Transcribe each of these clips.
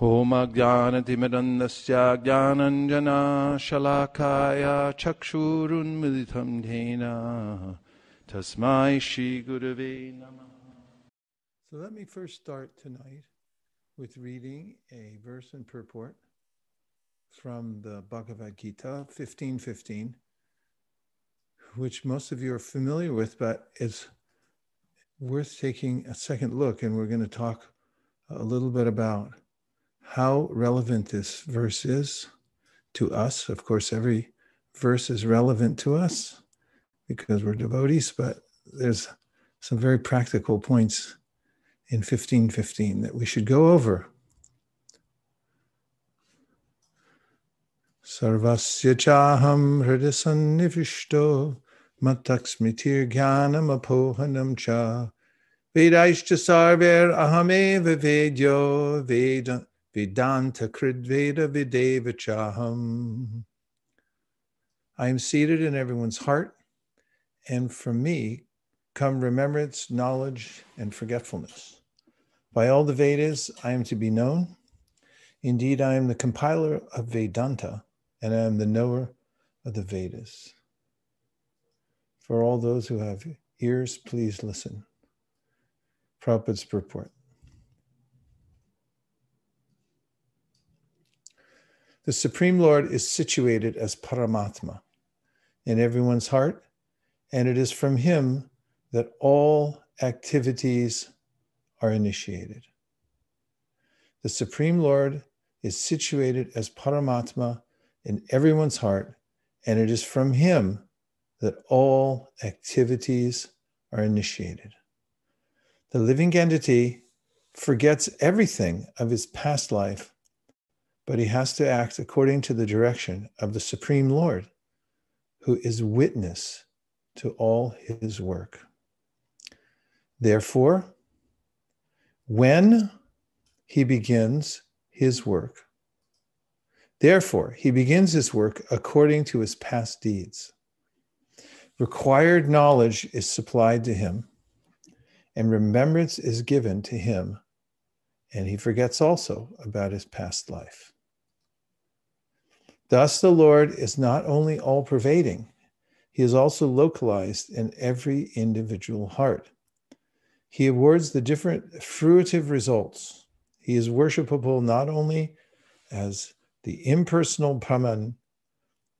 होमज्ञानतिमिरन्दस्य ज्ञानञ्जनाशलाकाय चक्षुरुन्मिलितं येन तस्मै श्रीगुरवे नमः So let me first start tonight with reading a verse and purport from the Bhagavad Gita 1515, which most of you are familiar with, but it's worth taking a second look. And we're going to talk a little bit about how relevant this verse is to us. Of course, every verse is relevant to us because we're devotees, but there's some very practical points in 1515 that we should go over. Sarvasya chaham hridasannivishto mataksmitir jnanam apohanam cha vedaishcha sarver ahameva vedyo veda Vedanta Kridveda Videva Chaham. I am seated in everyone's heart, and from me come remembrance, knowledge, and forgetfulness. By all the Vedas, I am to be known. Indeed, I am the compiler of Vedanta, and I am the knower of the Vedas. For all those who have ears, please listen. Prabhupada's purport. The Supreme Lord is situated as Paramatma in everyone's heart, and it is from him that all activities are initiated. The Supreme Lord is situated as Paramatma in everyone's heart, and it is from him that all activities are initiated. The living entity forgets everything of his past life but he has to act according to the direction of the Supreme Lord, who is witness to all his work. Therefore, when he begins his work, therefore, he begins his work according to his past deeds. Required knowledge is supplied to him, and remembrance is given to him, and he forgets also about his past life. Thus, the Lord is not only all pervading, he is also localized in every individual heart. He awards the different fruitive results. He is worshipable not only as the impersonal Brahman,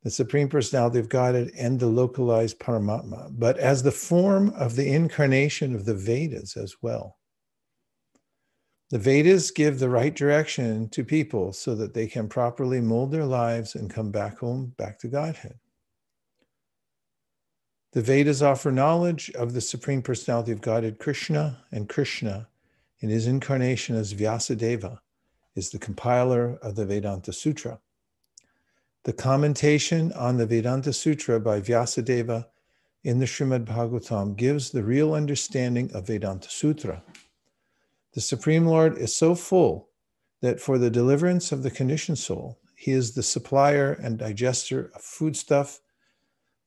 the Supreme Personality of Godhead, and the localized Paramatma, but as the form of the incarnation of the Vedas as well. The Vedas give the right direction to people so that they can properly mold their lives and come back home, back to Godhead. The Vedas offer knowledge of the Supreme Personality of Godhead, Krishna, and Krishna, in his incarnation as Vyasadeva, is the compiler of the Vedanta Sutra. The commentation on the Vedanta Sutra by Vyasadeva in the Srimad Bhagavatam gives the real understanding of Vedanta Sutra. The Supreme Lord is so full that for the deliverance of the conditioned soul, he is the supplier and digester of foodstuff,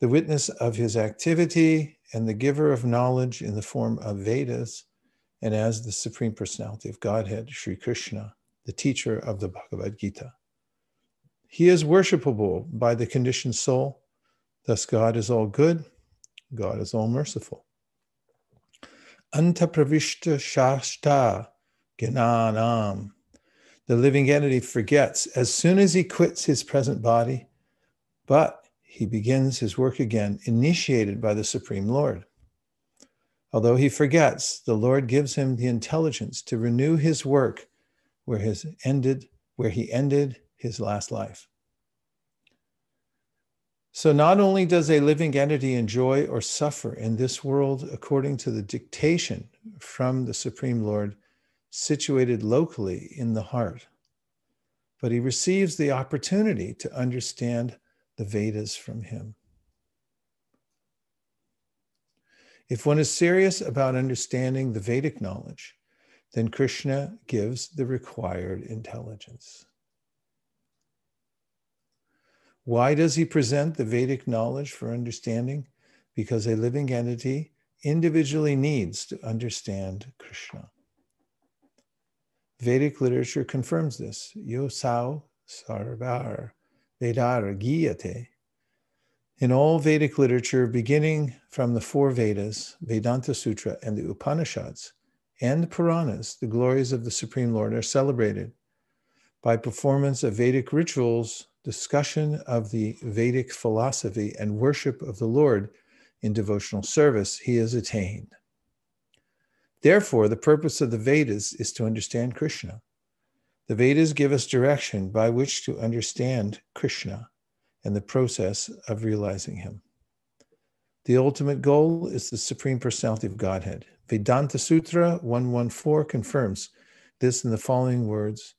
the witness of his activity, and the giver of knowledge in the form of Vedas, and as the Supreme Personality of Godhead, Sri Krishna, the teacher of the Bhagavad Gita. He is worshipable by the conditioned soul. Thus, God is all good, God is all merciful. Antapravishta Shashta Gnanam. The living entity forgets as soon as he quits his present body, but he begins his work again, initiated by the Supreme Lord. Although he forgets, the Lord gives him the intelligence to renew his work where his ended, where he ended his last life. So, not only does a living entity enjoy or suffer in this world according to the dictation from the Supreme Lord situated locally in the heart, but he receives the opportunity to understand the Vedas from him. If one is serious about understanding the Vedic knowledge, then Krishna gives the required intelligence. Why does he present the Vedic knowledge for understanding? Because a living entity individually needs to understand Krishna. Vedic literature confirms this. Yosau sarvar vedar giyate. In all Vedic literature, beginning from the four Vedas, Vedanta Sutra, and the Upanishads, and the Puranas, the glories of the Supreme Lord are celebrated by performance of Vedic rituals, discussion of the Vedic philosophy, and worship of the Lord in devotional service, he is attained. Therefore, the purpose of the Vedas is to understand Krishna. The Vedas give us direction by which to understand Krishna and the process of realizing him. The ultimate goal is the Supreme Personality of Godhead. Vedanta Sutra 114 confirms this in the following words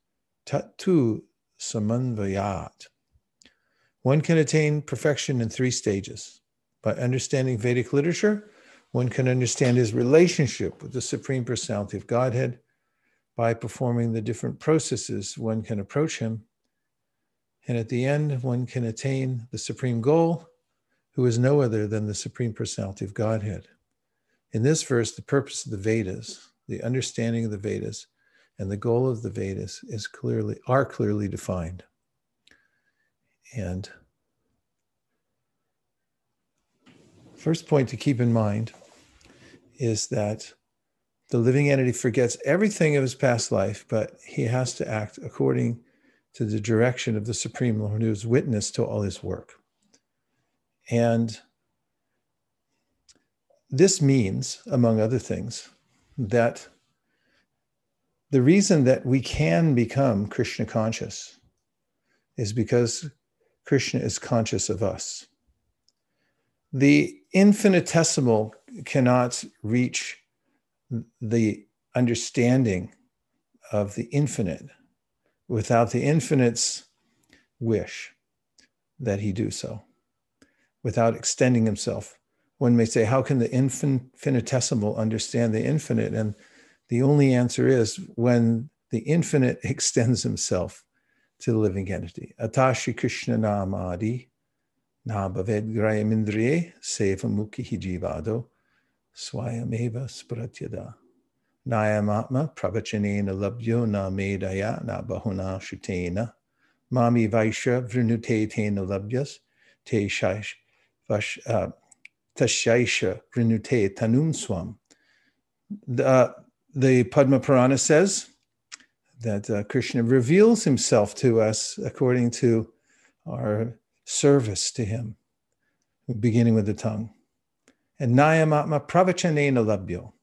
Tatu Samanvayat. One can attain perfection in three stages. By understanding Vedic literature, one can understand his relationship with the Supreme Personality of Godhead. By performing the different processes, one can approach him. And at the end, one can attain the supreme goal, who is no other than the Supreme Personality of Godhead. In this verse, the purpose of the Vedas, the understanding of the Vedas, and the goal of the Vedas is clearly are clearly defined. And first point to keep in mind is that the living entity forgets everything of his past life, but he has to act according to the direction of the Supreme Lord, who is witness to all his work. And this means, among other things, that the reason that we can become Krishna conscious is because Krishna is conscious of us. The infinitesimal cannot reach the understanding of the infinite without the infinite's wish that he do so, without extending himself one may say, how can the infinitesimal understand the infinite? And the only answer is when the infinite extends himself to the living entity. Atashi Krishna Namadi Nabhaved Grayamindriye Seva Mukhi Hijivado Swayameva Spratyada Nayamatma Pravachanena Labhyo Na Medaya Na Bahuna Shutena Mami Vaisha Vrinute Tena Labhyas Te Shaish Vash uh, tashaisha rinute tanum swam. Uh, the Padma Purana says that uh, Krishna reveals himself to us according to our service to him, beginning with the tongue. And Nayamatma pravachanena labhyo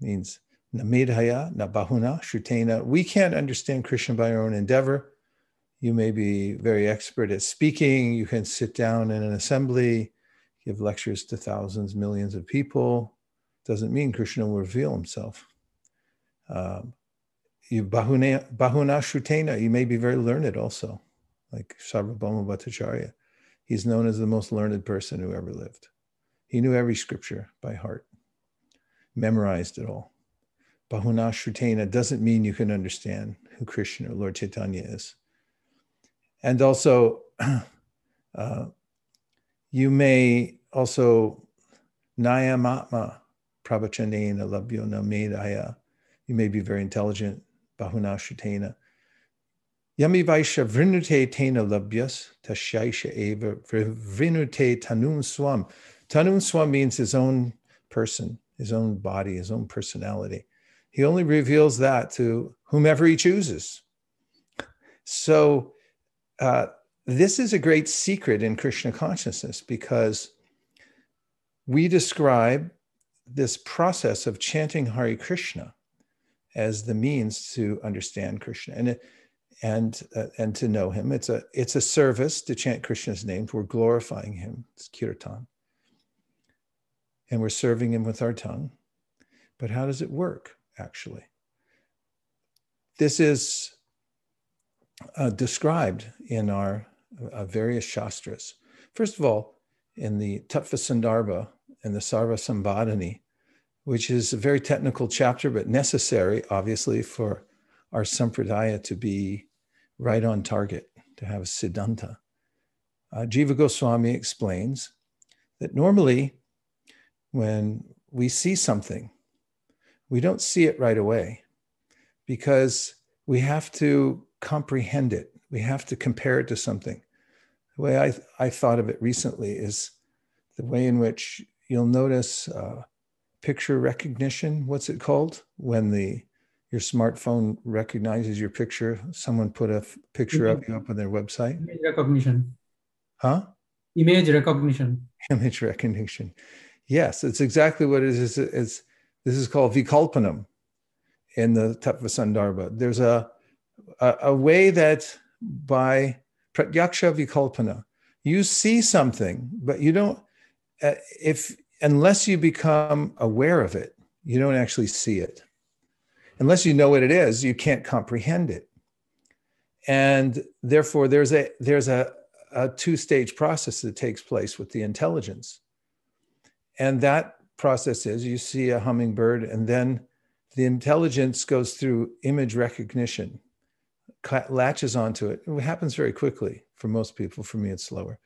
means namedhaya, nabahuna, shrutena. We can't understand Krishna by our own endeavor. You may be very expert at speaking. You can sit down in an assembly give lectures to thousands, millions of people, doesn't mean Krishna will reveal himself. Um, you bahuna, bahuna shrutena, you may be very learned also, like Sarvabhauma Bhattacharya. He's known as the most learned person who ever lived. He knew every scripture by heart, memorized it all. Bahuna shrutena doesn't mean you can understand who Krishna or Lord Chaitanya is. And also, uh, you may also Nayamatma Prabhachanena Labhyona Medaya. You may be very intelligent, Bahunashutena. Yami Vaisha Vrinute Tena Labhyas Tashaisha Eva Vrinute Swam. Tanum Swam means his own person, his own body, his own personality. He only reveals that to whomever he chooses. So uh, this is a great secret in Krishna consciousness because we describe this process of chanting Hare Krishna as the means to understand Krishna and and uh, and to know Him. It's a it's a service to chant Krishna's name. We're glorifying Him. It's kirtan, and we're serving Him with our tongue. But how does it work actually? This is uh, described in our uh, various shastras. First of all, in the Tattva Sandarbha and the Sarva Samvadini, which is a very technical chapter, but necessary, obviously, for our sampradaya to be right on target, to have a siddhanta. Uh, Jiva Goswami explains that normally when we see something, we don't see it right away because we have to comprehend it. We have to compare it to something. The way I, I thought of it recently is the way in which you'll notice uh, picture recognition. What's it called? When the your smartphone recognizes your picture. Someone put a f- picture of you up on their website. Image recognition. Huh? Image recognition. Image recognition. Yes, it's exactly what it is. It's, it's this is called vikalpanam in the Tattva Sandarbha. There's a, a, a way that by pratyaksha vikalpana, you see something, but you don't, uh, if unless you become aware of it, you don't actually see it. Unless you know what it is, you can't comprehend it. And therefore, there's a there's a, a two-stage process that takes place with the intelligence. And that process is you see a hummingbird, and then the intelligence goes through image recognition, latches onto it. It happens very quickly for most people. For me, it's slower.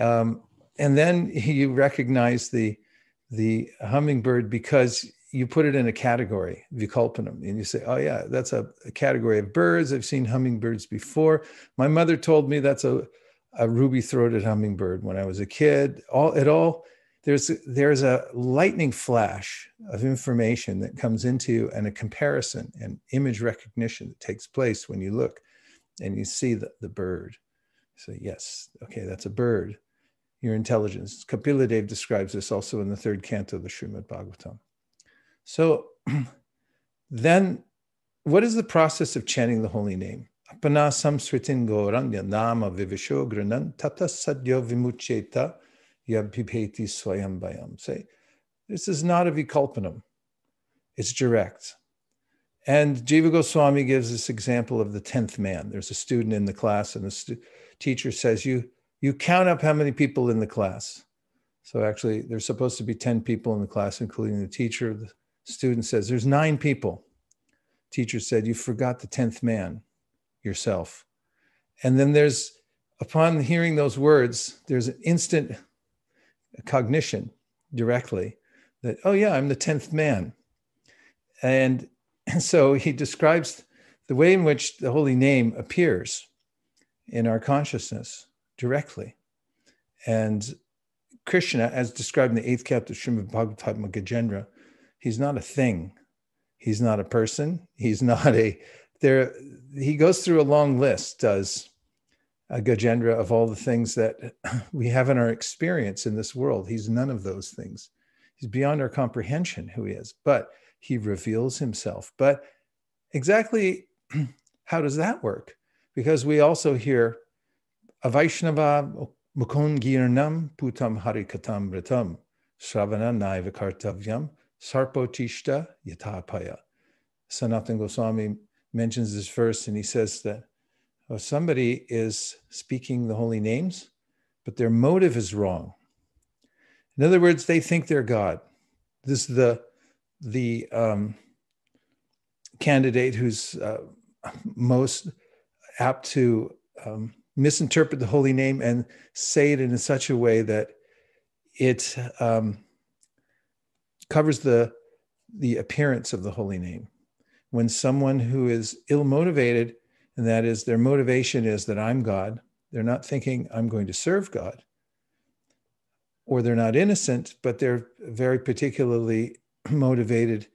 Um, and then you recognize the the hummingbird because you put it in a category, vikalpanam, and you say, "Oh yeah, that's a, a, category of birds. I've seen hummingbirds before. My mother told me that's a, a ruby-throated hummingbird when I was a kid. All it all there's there's a lightning flash of information that comes into you, and a comparison and image recognition that takes place when you look and you see the, the bird. So yes, okay, that's a bird. Your intelligence. Kapila Dev describes this also in the third canto of the Srimad Bhagavatam. So then, what is the process of chanting the holy name? Apana samsritin goranya nama vivisho granan tata sadyo vimucheta yabhipeti swayam bayam. Say, this is not a vikalpanam. It's direct. And Jiva Goswami gives this example of the 10th man. There's a student in the class, and the stu- teacher says, you, you count up how many people in the class. So actually, there's supposed to be 10 people in the class, including the teacher. The Student says, There's nine people. Teacher said, You forgot the 10th man, yourself. And then there's, upon hearing those words, there's an instant cognition directly that, oh, yeah, I'm the 10th man. And, and so he describes the way in which the holy name appears in our consciousness directly. And Krishna, as described in the eighth chapter of Srimad Bhagavatam Gajendra, he's not a thing. He's not a person. He's not a there he goes through a long list does uh, gajendra of all the things that we have in our experience in this world. He's none of those things. He's beyond our comprehension who he is but he reveals himself. But exactly how does that work? Because we also hear avaishnava mukungirnam putam harikatam vritam shravana naivakartavyam Sarpotishta Yatapaya. Sanatana Goswami mentions this verse and he says that oh, somebody is speaking the holy names, but their motive is wrong. In other words, they think they're God. This is the, the um, candidate who's uh, most apt to um, misinterpret the holy name and say it in such a way that it um, covers the the appearance of the holy name. When someone who is ill motivated, and that is their motivation is that I'm God, they're not thinking I'm going to serve God. Or they're not innocent, but they're very particularly motivated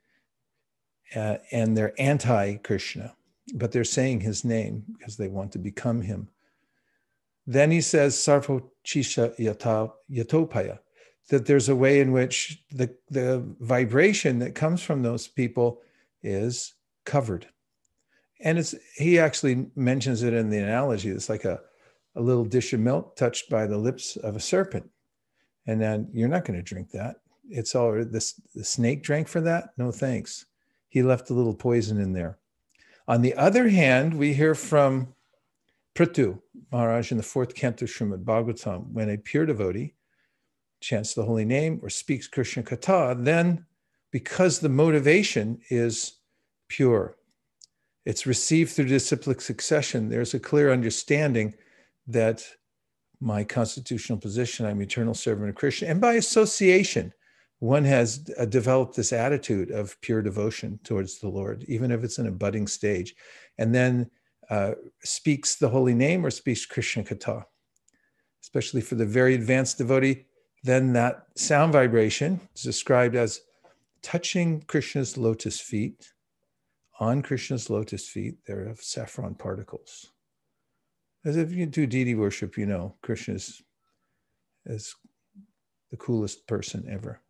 uh, and they're anti Krishna, but they're saying his name because they want to become him. Then he says, Sarvo Chisha Yatopaya that there's a way in which the, the vibration that comes from those people is covered. And it's he actually mentions it in the analogy. It's like a, a little dish of milk touched by the lips of a serpent. And then you're not going to drink that. It's all this the snake drank for that. No thanks. He left a little poison in there. On the other hand, we hear from Prithu Maharaj in the fourth canto Srimad Bhagavatam when a pure devotee chants the holy name or speaks Krishna Katha, then because the motivation is pure, it's received through disciplic succession, there's a clear understanding that my constitutional position, I'm eternal servant of Krishna. And by association, one has developed this attitude of pure devotion towards the Lord, even if it's in a budding stage, and then uh, speaks the holy name or speaks Krishna Katha, especially for the very advanced devotee. Then that sound vibration is described as touching Krishna's lotus feet. On Krishna's lotus feet, there are saffron particles. As if you do deity worship, you know Krishna is, is the coolest person ever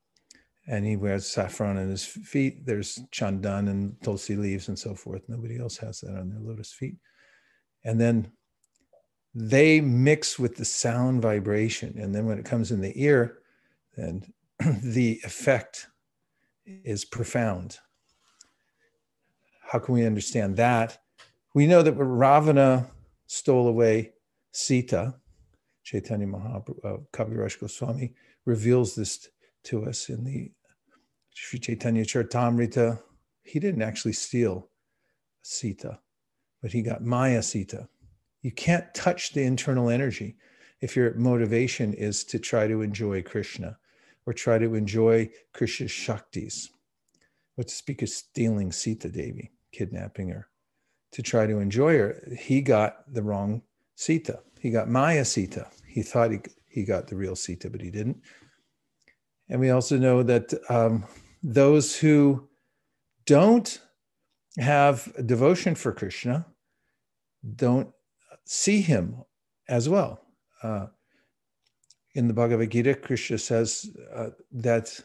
and he wears saffron on his feet. There's chandan and tulsi leaves and so forth. Nobody else has that on their lotus feet. And then they mix with the sound vibration. And then when it comes in the ear, then the effect is profound. How can we understand that? We know that Ravana stole away Sita, Chaitanya Mahaprabhu, uh, Kaviraj Goswami reveals this to us in the Sri Chaitanya Charitamrita, he didn't actually steal Sita, but he got Maya Sita. You can't touch the internal energy if your motivation is to try to enjoy Krishna or try to enjoy Krishna's Shaktis. What to speak of stealing Sita Devi, kidnapping her. To try to enjoy her, he got the wrong Sita. He got Maya Sita. He thought he, he got the real Sita, but he didn't. And we also know that um, those who don't have devotion for Krishna don't see him as well. Uh, in the Bhagavad Gita, Krishna says uh, that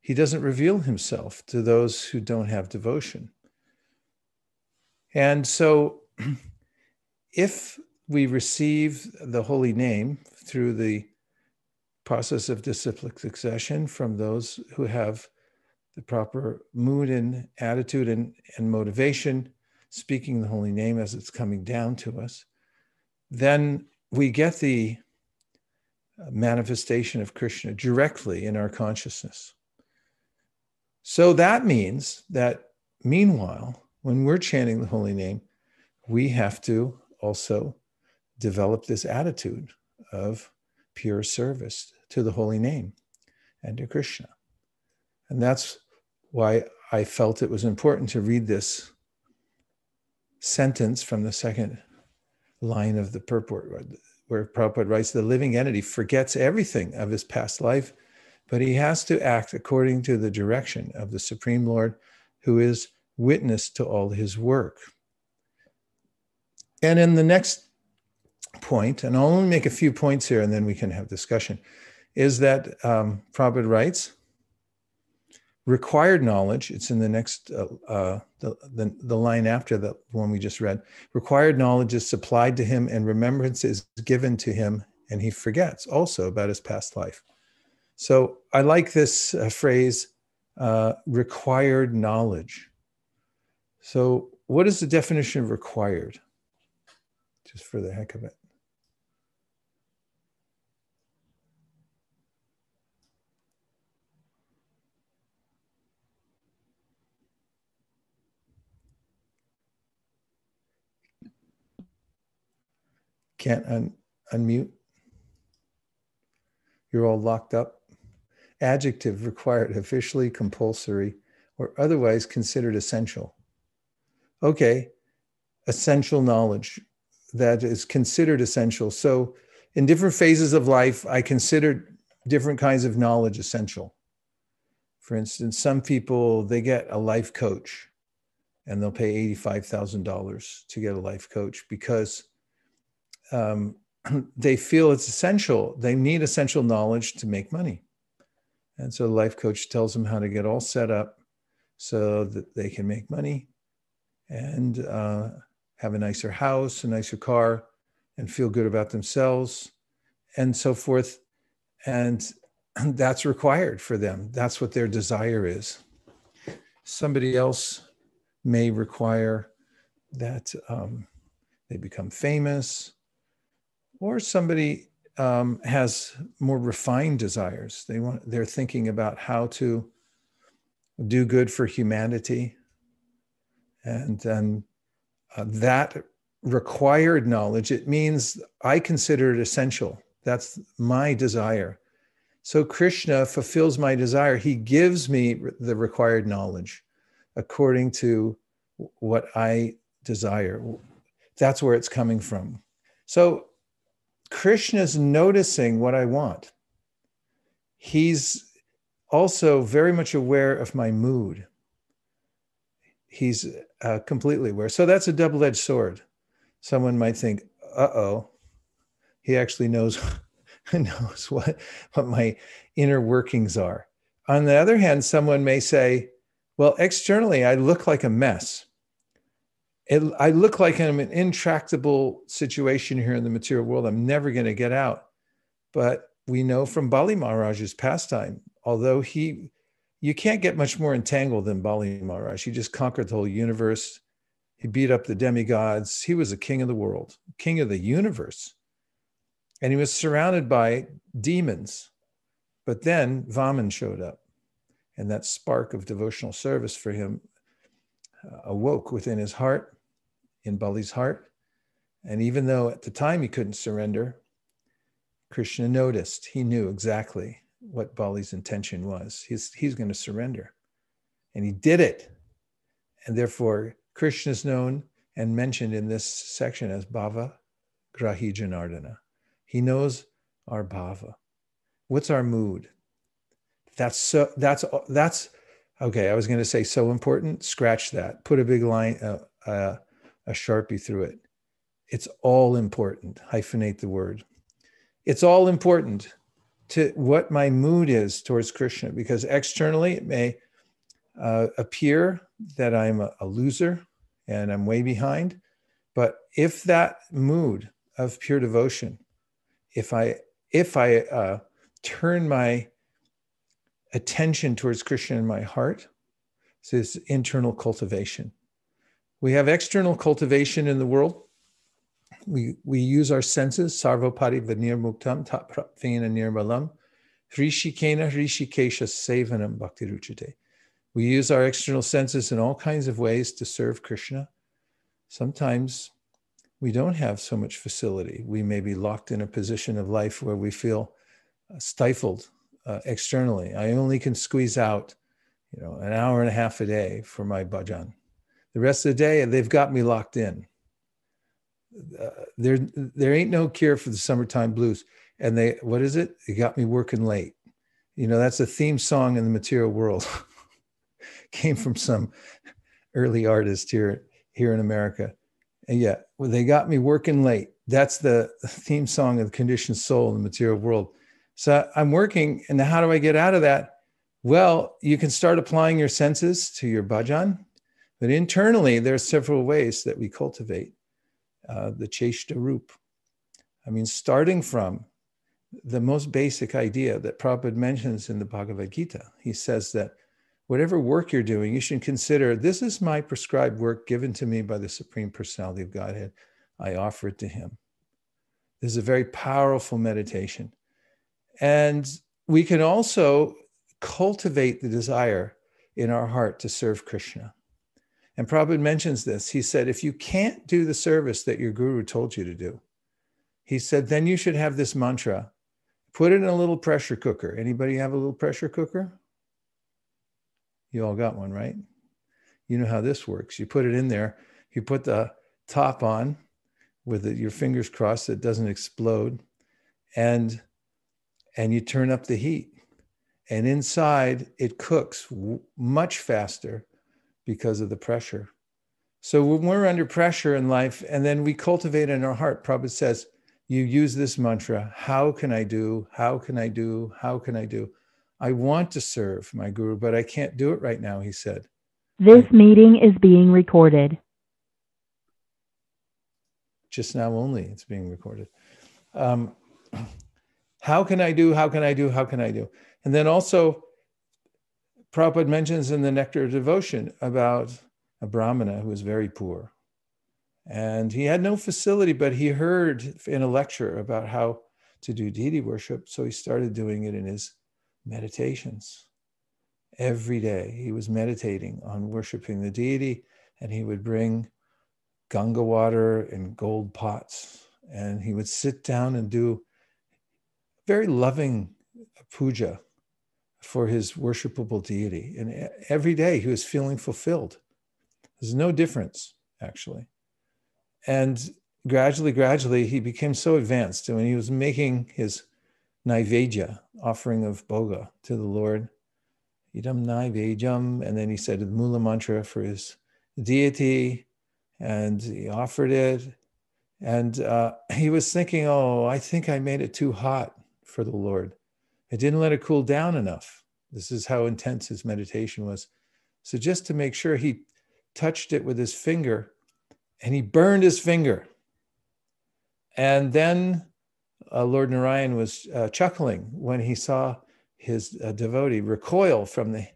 he doesn't reveal himself to those who don't have devotion. And so, if we receive the holy name through the process of disciplic succession from those who have the proper mood and attitude and, and motivation, speaking the holy name as it's coming down to us, then we get the uh, manifestation of Krishna directly in our consciousness. So that means that meanwhile, when we're chanting the holy name, we have to also develop this attitude of pure service to the holy name and to Krishna. And that's why I felt it was important to read this sentence from the second line of the purport, where Prabhupada writes The living entity forgets everything of his past life, but he has to act according to the direction of the Supreme Lord, who is witness to all his work. And in the next point, and I'll only make a few points here and then we can have discussion, is that um, Prabhupada writes, required knowledge it's in the next uh, uh, the, the, the line after the one we just read required knowledge is supplied to him and remembrance is given to him and he forgets also about his past life. So i like this uh, phrase uh, required knowledge. So what is the definition of required? Just for the heck of it Can't un- unmute. You're all locked up. Adjective required, officially compulsory, or otherwise considered essential. Okay, essential knowledge that is considered essential. So, in different phases of life, I considered different kinds of knowledge essential. For instance, some people they get a life coach and they'll pay $85,000 to get a life coach because um, they feel it's essential. They need essential knowledge to make money. And so the life coach tells them how to get all set up so that they can make money and uh, have a nicer house, a nicer car, and feel good about themselves and so forth. And that's required for them. That's what their desire is. Somebody else may require that um, they become famous or somebody um, has more refined desires. They want they're thinking about how to do good for humanity, and then uh, that required knowledge. It means I consider it essential. That's my desire So Krishna fulfills my desire. He gives me the required knowledge according to what I desire. That's where it's coming from. So Krishna's noticing what I want. He's also very much aware of my mood. He's uh, completely aware. So that's a double edged sword. Someone might think, uh oh, he actually knows, knows what, what my inner workings are. On the other hand, someone may say, well, externally, I look like a mess. It, I look like I'm an intractable situation here in the material world. I'm never going to get out. But we know from Bali Maharaj's pastime, although he, you can't get much more entangled than Bali Maharaj. He just conquered the whole universe. He beat up the demigods. He was a king of the world, king of the universe. And he was surrounded by demons. But then Vaman showed up. And that spark of devotional service for him uh, awoke within his heart, in Bali's heart. And even though at the time he couldn't surrender, Krishna noticed, he knew exactly what Bali's intention was. He's, he's going to surrender. And he did it. And therefore, Krishna is known and mentioned in this section as Bhava Grahi Janardana. He knows our bhava. What's our mood? That's so, that's, that's, okay. I was going to say so important. Scratch that. Put a big line, uh, uh, a Sharpie through it. It's all important. Hyphenate the word it's all important to what my mood is towards Krishna because externally it may uh, appear that I'm a, a loser and I'm way behind. But if that mood of pure devotion, if I if I uh, turn my attention towards Krishna in my heart, so this internal cultivation. We have external cultivation in the world, we, we use our senses, sarvapari vanirmuktam taprapvena nirmalam, hrishikena hrishikesha sevanam bhaktiruchate. We use our external senses in all kinds of ways to serve Krishna. Sometimes we don't have so much facility. We may be locked in a position of life where we feel stifled uh, externally. I only can squeeze out, you know, an hour and a half a day for my bhajan. The rest of the day, they've got me locked in. Uh, there there ain't no cure for the summertime blues. And they what is it? It got me working late. You know that's a theme song in the material world. Came from some early artist here here in america. And yeah well, they got me working late. That's the theme song of the conditioned soul in the material world. So i'm working and how do i get out of that? Well you can start applying your senses to your bhajan but internally there are several ways that we cultivate uh, the Cheshta Roop. I mean, starting from the most basic idea that Prabhupada mentions in the Bhagavad Gita, he says that whatever work you're doing, you should consider this is my prescribed work given to me by the Supreme Personality of Godhead. I offer it to him. This is a very powerful meditation. And we can also cultivate the desire in our heart to serve Krishna. And Prabhupada mentions this. He said, if you can't do the service that your guru told you to do, he said, then you should have this mantra. Put it in a little pressure cooker. Anybody have a little pressure cooker? You all got one, right? You know how this works. You put it in there, you put the top on with your fingers crossed, it doesn't explode. And and you turn up the heat. And inside it cooks much faster because of the pressure. So when we're under pressure in life and then we cultivate in our heart, Prabhupada says, you use this mantra, how can I do? How can I do? How can I do? I want to serve my guru, but I can't do it right now, he said. This meeting is being recorded. Just now only, it's being recorded. Um, how can I do? How can I do? How can I do? And then also, Prabhupada mentions in the Nectar of Devotion about a Brahmana who was very poor. And he had no facility, but he heard in a lecture about how to do deity worship. So he started doing it in his meditations. Every day he was meditating on worshiping the deity, and he would bring Ganga water in gold pots. And he would sit down and do very loving puja for his worshipable deity. And every day he was feeling fulfilled. There's no difference, actually. And gradually, gradually, he became so advanced. And when he was making his Naivedya, offering of Bhoga to the Lord, Idam Naivedyam, and then he said the Mula mantra for his deity, and he offered it. And uh, he was thinking, oh, I think I made it too hot for the Lord. I didn't let it cool down enough. This is how intense his meditation was. So, just to make sure, he touched it with his finger and he burned his finger. And then uh, Lord Narayan was uh, chuckling when he saw his uh, devotee recoil from the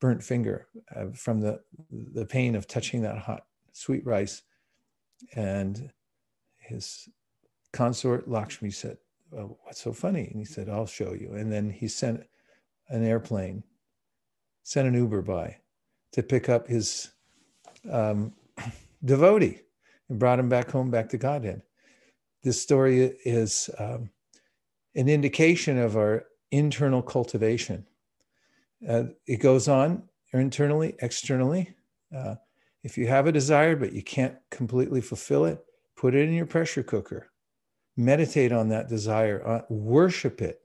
burnt finger, uh, from the, the pain of touching that hot sweet rice. And his consort Lakshmi said, well, What's so funny? And he said, I'll show you. And then he sent an airplane, sent an Uber by to pick up his um, devotee and brought him back home, back to Godhead. This story is um, an indication of our internal cultivation. Uh, it goes on internally, externally. Uh, if you have a desire, but you can't completely fulfill it, put it in your pressure cooker. Meditate on that desire, uh, worship it.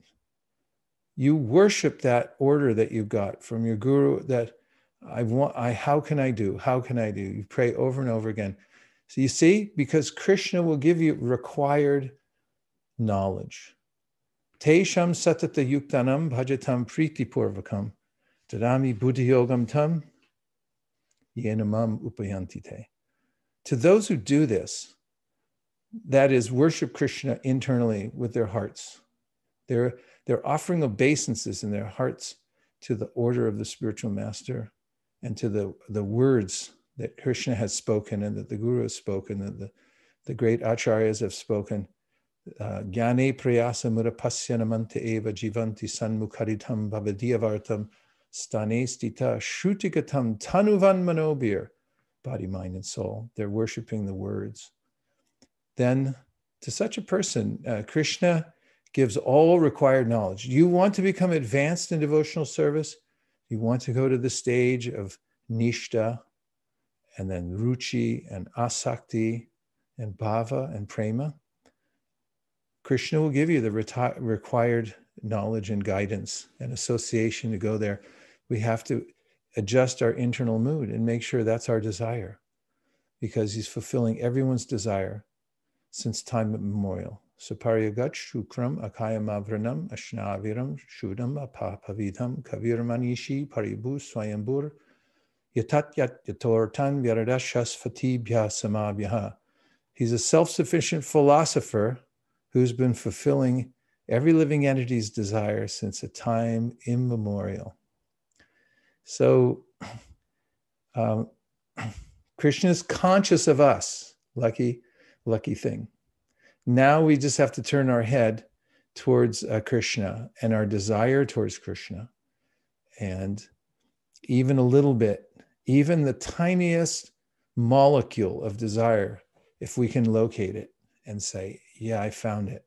You worship that order that you got from your guru that I want, I, how can I do? How can I do? You pray over and over again. So you see, because Krishna will give you required knowledge. Tesham satata yuktanam bhajatam priti purvakam tadami buddhi yogam tam yenamam upayantite. To those who do this, that is worship Krishna internally with their hearts. They're, they're offering obeisances in their hearts to the order of the spiritual master and to the, the words that Krishna has spoken and that the Guru has spoken, and the, the great acharyas have spoken. Uh, Jnane prayasa murapasya namante eva jivanti sanmukharitam bhavadiyavartam stane stita shrutikatam tanuvan manobir, body, mind, and soul. They're worshiping the words. Then to such a person, uh, Krishna gives all required knowledge. You want to become advanced in devotional service? You want to go to the stage of nishta, and then ruchi and asakti and bhava and prema. Krishna will give you the reti- required knowledge and guidance and association to go there. We have to adjust our internal mood and make sure that's our desire because he's fulfilling everyone's desire since time immemorial. Saparyagat Shukram Akayamavranam Ashnaviram Shudam Apapavidam Kavirmanishi Paribu Swayambur Yatat Yat Yatortan Vyardashasfati Samabhyaha. He's a self sufficient philosopher who's been fulfilling every living entity's desire since a time immemorial. So, um, Krishna is conscious of us. Lucky, lucky thing. Now we just have to turn our head towards uh, Krishna and our desire towards Krishna. And even a little bit, even the tiniest molecule of desire, if we can locate it and say, Yeah, I found it.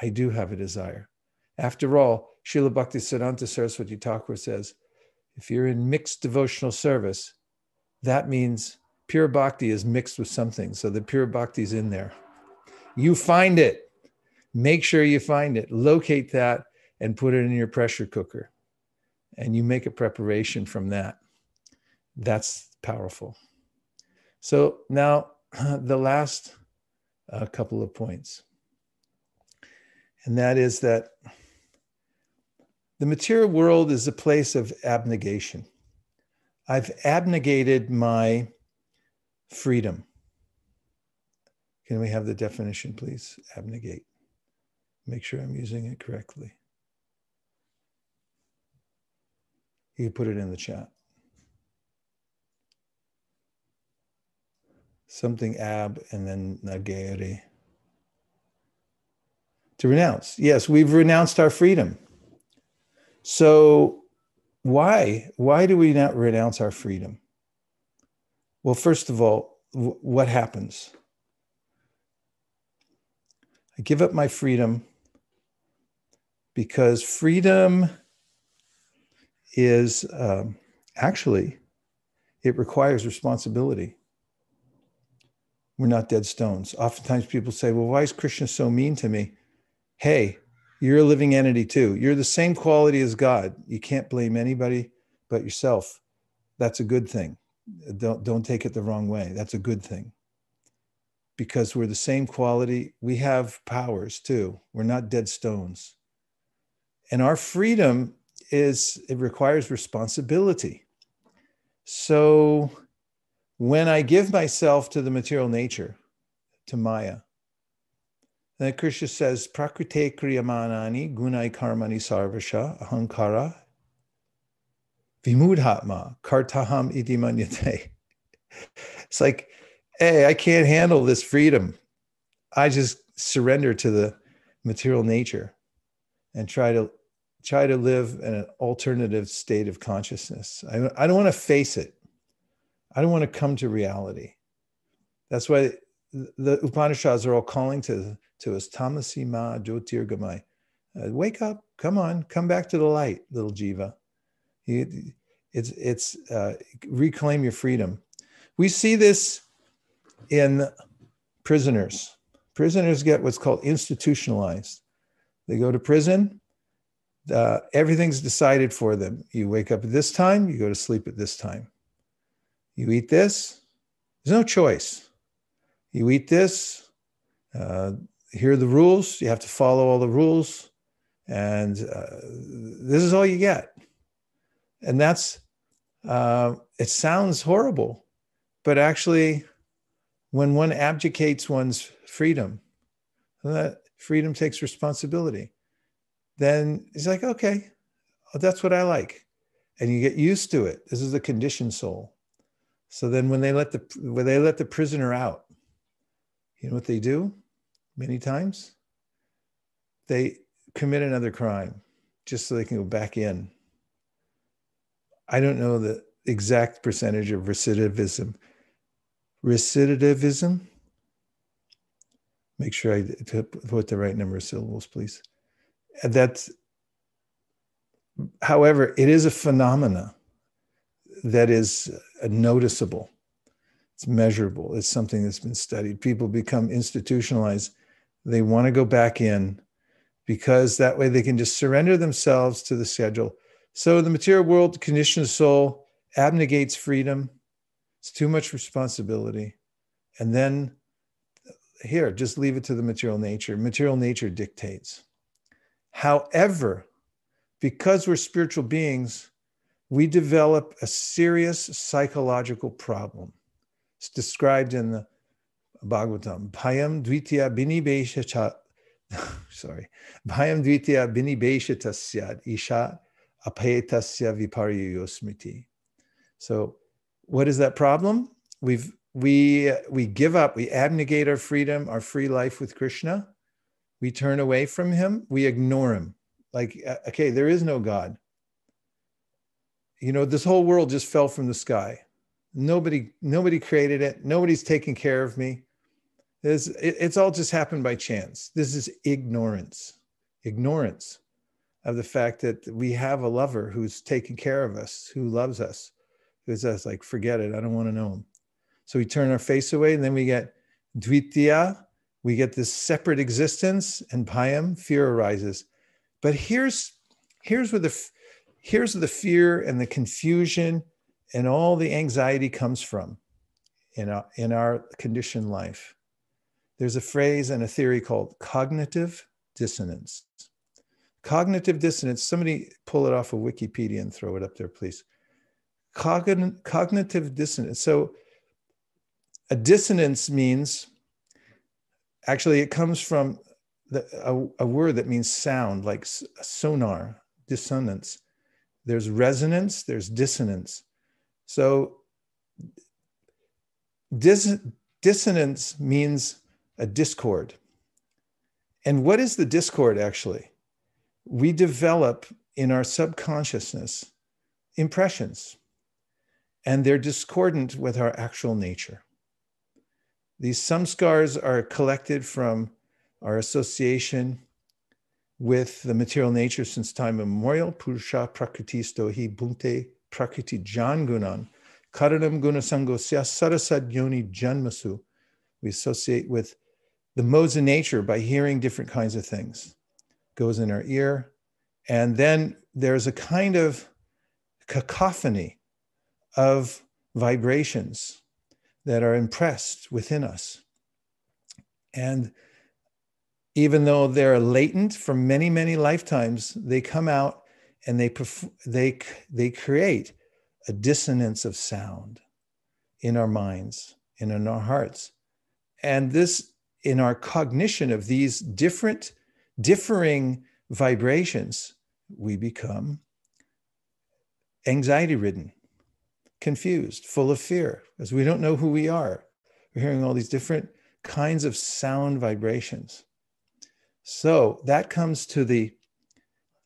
I do have a desire. After all, Srila Bhakti Siddhanta Saraswati Thakur says, if you're in mixed devotional service, that means pure bhakti is mixed with something. So the pure bhakti is in there. You find it. Make sure you find it. Locate that and put it in your pressure cooker. And you make a preparation from that. That's powerful. So now the last uh, couple of points. And that is that the material world is a place of abnegation. I've abnegated my freedom. Can we have the definition, please? Abnegate. Make sure I'm using it correctly. You put it in the chat. Something ab and then nagere. To renounce. Yes, we've renounced our freedom. So why? Why do we not renounce our freedom? Well, first of all, w- what happens? I give up my freedom because freedom is um, actually it requires responsibility. We're not dead stones. Oftentimes people say well why is krishna so mean to me? Hey you're a living entity too. You're the same quality as god. You can't blame anybody but yourself. That's a good thing don't don't take it the wrong way. That's a good thing. Because we're the same quality. We have powers too. We're not dead stones. And our freedom is it requires responsibility. So when i give myself to the material nature to maya then krishna says prakrite kriyamanani gunai karmani sarvasha ahankara vimudhatma kartaham iti manyate it's like hey i can't handle this freedom i just surrender to the material nature and try to try to live in an alternative state of consciousness. I, I don't want to face it. I don't want to come to reality. That's why the Upanishads are all calling to, to us, tamasi ma jyotirgamai. Uh, wake up, come on, come back to the light, little jiva. It's it's uh, reclaim your freedom. We see this in prisoners. Prisoners get what's called institutionalized. They go to prison, uh, everything's decided for them. You wake up at this time, you go to sleep at this time. You eat this, there's no choice. You eat this, uh, here are the rules, you have to follow all the rules, and uh, this is all you get. And that's, uh, it sounds horrible, but actually, when one abdicates one's freedom, that freedom takes responsibility then he's like, okay, that's what I like. And you get used to it. This is the conditioned soul. So then when they let the when they let the prisoner out, you know what they do many times? They commit another crime just so they can go back in. I don't know the exact percentage of recidivism. Recidivism. Make sure I put the right number of syllables, please. That however it is a phenomena that is noticeable. It's measurable. It's something that's been studied. People become institutionalized. They want to go back in because that way they can just surrender themselves to the schedule so the material world conditioned soul abnegates freedom it's too much responsibility and then here just leave it to the material nature material nature dictates However, because we're spiritual beings, we develop a serious psychological problem. It's described in the Bhagavatam. Bhayam dvitya binibesha sorry. Bhayam dvitya binibesha tasyad isha apayetasya viparyayosmriti. So what is that problem? We've we we give up, we abnegate our freedom, our free life with Krishna we turn away from him, we ignore him. Like, uh, okay, there is no God. You know, this whole world just fell from the sky. Nobody, nobody created it. Nobody's taking care of me. It, it's all just happened by chance. This is ignorance, ignorance of the fact that we have a lover who's taking care of us, who loves us, who's us like, forget it, I don't want to know him. So we turn our face away, and then we get dvitiya, we get this separate existence and bhayam fear arises. But here's here's where the here's where the fear and the confusion and all the anxiety comes from in our, in our conditioned life. There's a phrase and a theory called cognitive dissonance cognitive dissonance somebody pull it off of wikipedia and throw it up there please Cogn- cognitive dissonance so a dissonance means Actually, it comes from the, a, a word that means sound, like sonar, dissonance. There's resonance, there's dissonance. So, dis, dissonance means a discord. And what is the discord actually? We develop in our subconsciousness impressions, and they're discordant with our actual nature. These samskars are collected from our association with the material nature since time immemorial. Purusha prakritisto hi bhunte prakriti jangunan. Karanam gunasangosya sarasad yoni janmasu. We associate with the modes of nature by hearing different kinds of things. Goes in our ear. And then there's a kind of cacophony of vibrations that are impressed within us. And even though they're latent from many, many lifetimes, they come out and they, they, they create a dissonance of sound in our minds and in our hearts. And this, in our cognition of these different, differing vibrations, we become anxiety ridden, confused, full of fear, because we don't know who we are. We're hearing all these different kinds of sound vibrations. So that comes to the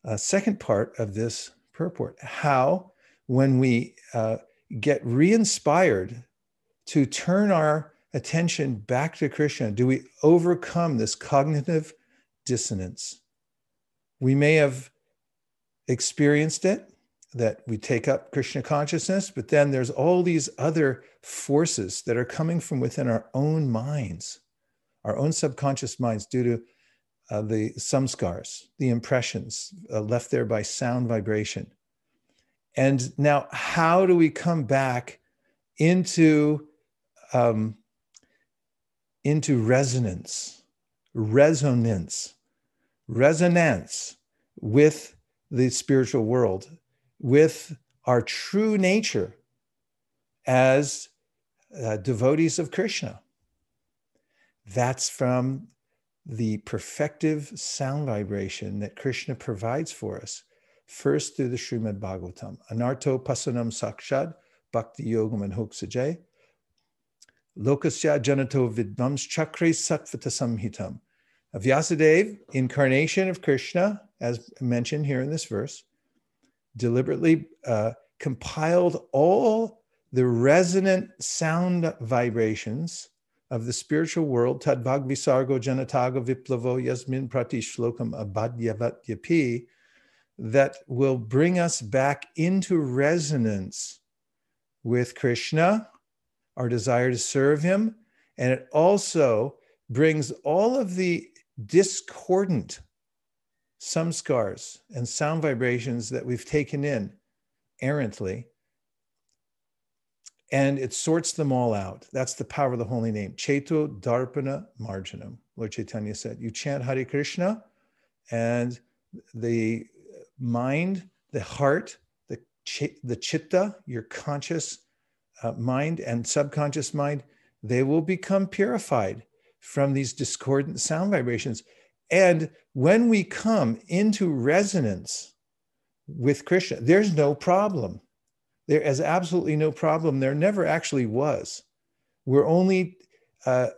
uh, second part of this purport how, when we uh, get re inspired to turn our attention back to Krishna, do we overcome this cognitive dissonance? We may have experienced it that we take up Krishna consciousness, but then there's all these other forces that are coming from within our own minds, our own subconscious minds, due to uh, the samskars, the impressions uh, left there by sound vibration. And now, how do we come back into um, into resonance, resonance, resonance with the spiritual world, with our true nature as uh, devotees of Krishna? That's from the perfective sound vibration that Krishna provides for us, first through the Srimad Bhagavatam, Anarto Pasanam Sakshad, Bhakti Yogam and Hoksajay, Lokasya Janato Vidvams Chakre Satvata Samhitam. Vyasadeva, incarnation of Krishna, as mentioned here in this verse, deliberately uh, compiled all the resonant sound vibrations of the spiritual world, Tadvag Visargo Janataga Viplavo Yasmin Prati Shlokam Abhadyavat Yapi, that will bring us back into resonance with Krishna, our desire to serve him. And it also brings all of the discordant samskars and sound vibrations that we've taken in errantly and it sorts them all out. That's the power of the holy name. Cheto Darpana Marjanam. Lord Chaitanya said, You chant Hare Krishna, and the mind, the heart, the, the chitta, your conscious uh, mind and subconscious mind, they will become purified from these discordant sound vibrations. And when we come into resonance with Krishna, there's no problem. There is absolutely no problem. There never actually was. We're only uh,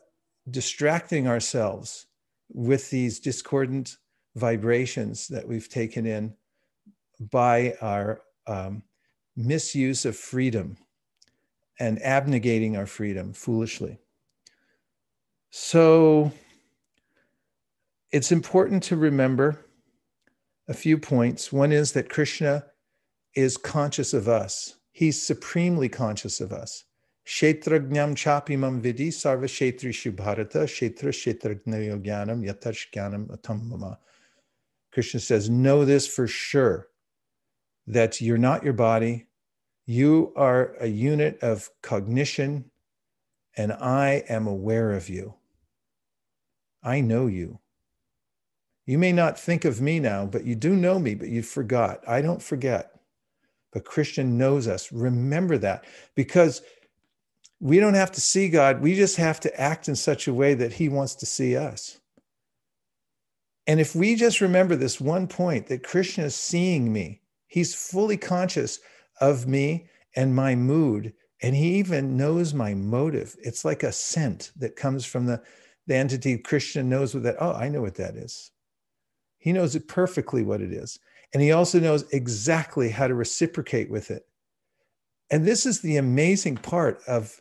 distracting ourselves with these discordant vibrations that we've taken in by our um, misuse of freedom and abnegating our freedom foolishly. So it's important to remember a few points. One is that Krishna is conscious of us. He's supremely conscious of us. Kshetrajnam chapimam vidi sarva shetri shubharata shetra shetrajnayo jnanam yatash atamama. Krishna says, know this for sure, that you're not your body. You are a unit of cognition, and I am aware of you. I know you. You may not think of me now, but you do know me, but you forgot. I don't forget but Krishna knows us. Remember that because we don't have to see God. We just have to act in such a way that He wants to see us. And if we just remember this one point that Krishna is seeing me, He's fully conscious of me and my mood. And He even knows my motive. It's like a scent that comes from the, the entity. Krishna knows what that, oh, I know what that is. He knows it perfectly what it is. And he also knows exactly how to reciprocate with it. And this is the amazing part of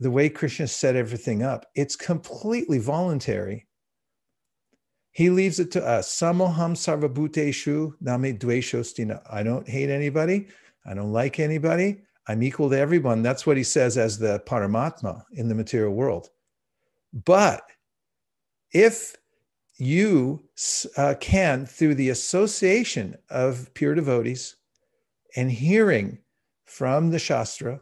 the way Krishna set everything up. It's completely voluntary. He leaves it to us. Samoham sarvabhuteshu name dveshostina. I don't hate anybody. I don't like anybody. I'm equal to everyone. That's what he says as the Paramatma in the material world. But if you uh, can, through the association of pure devotees and hearing from the Shastra,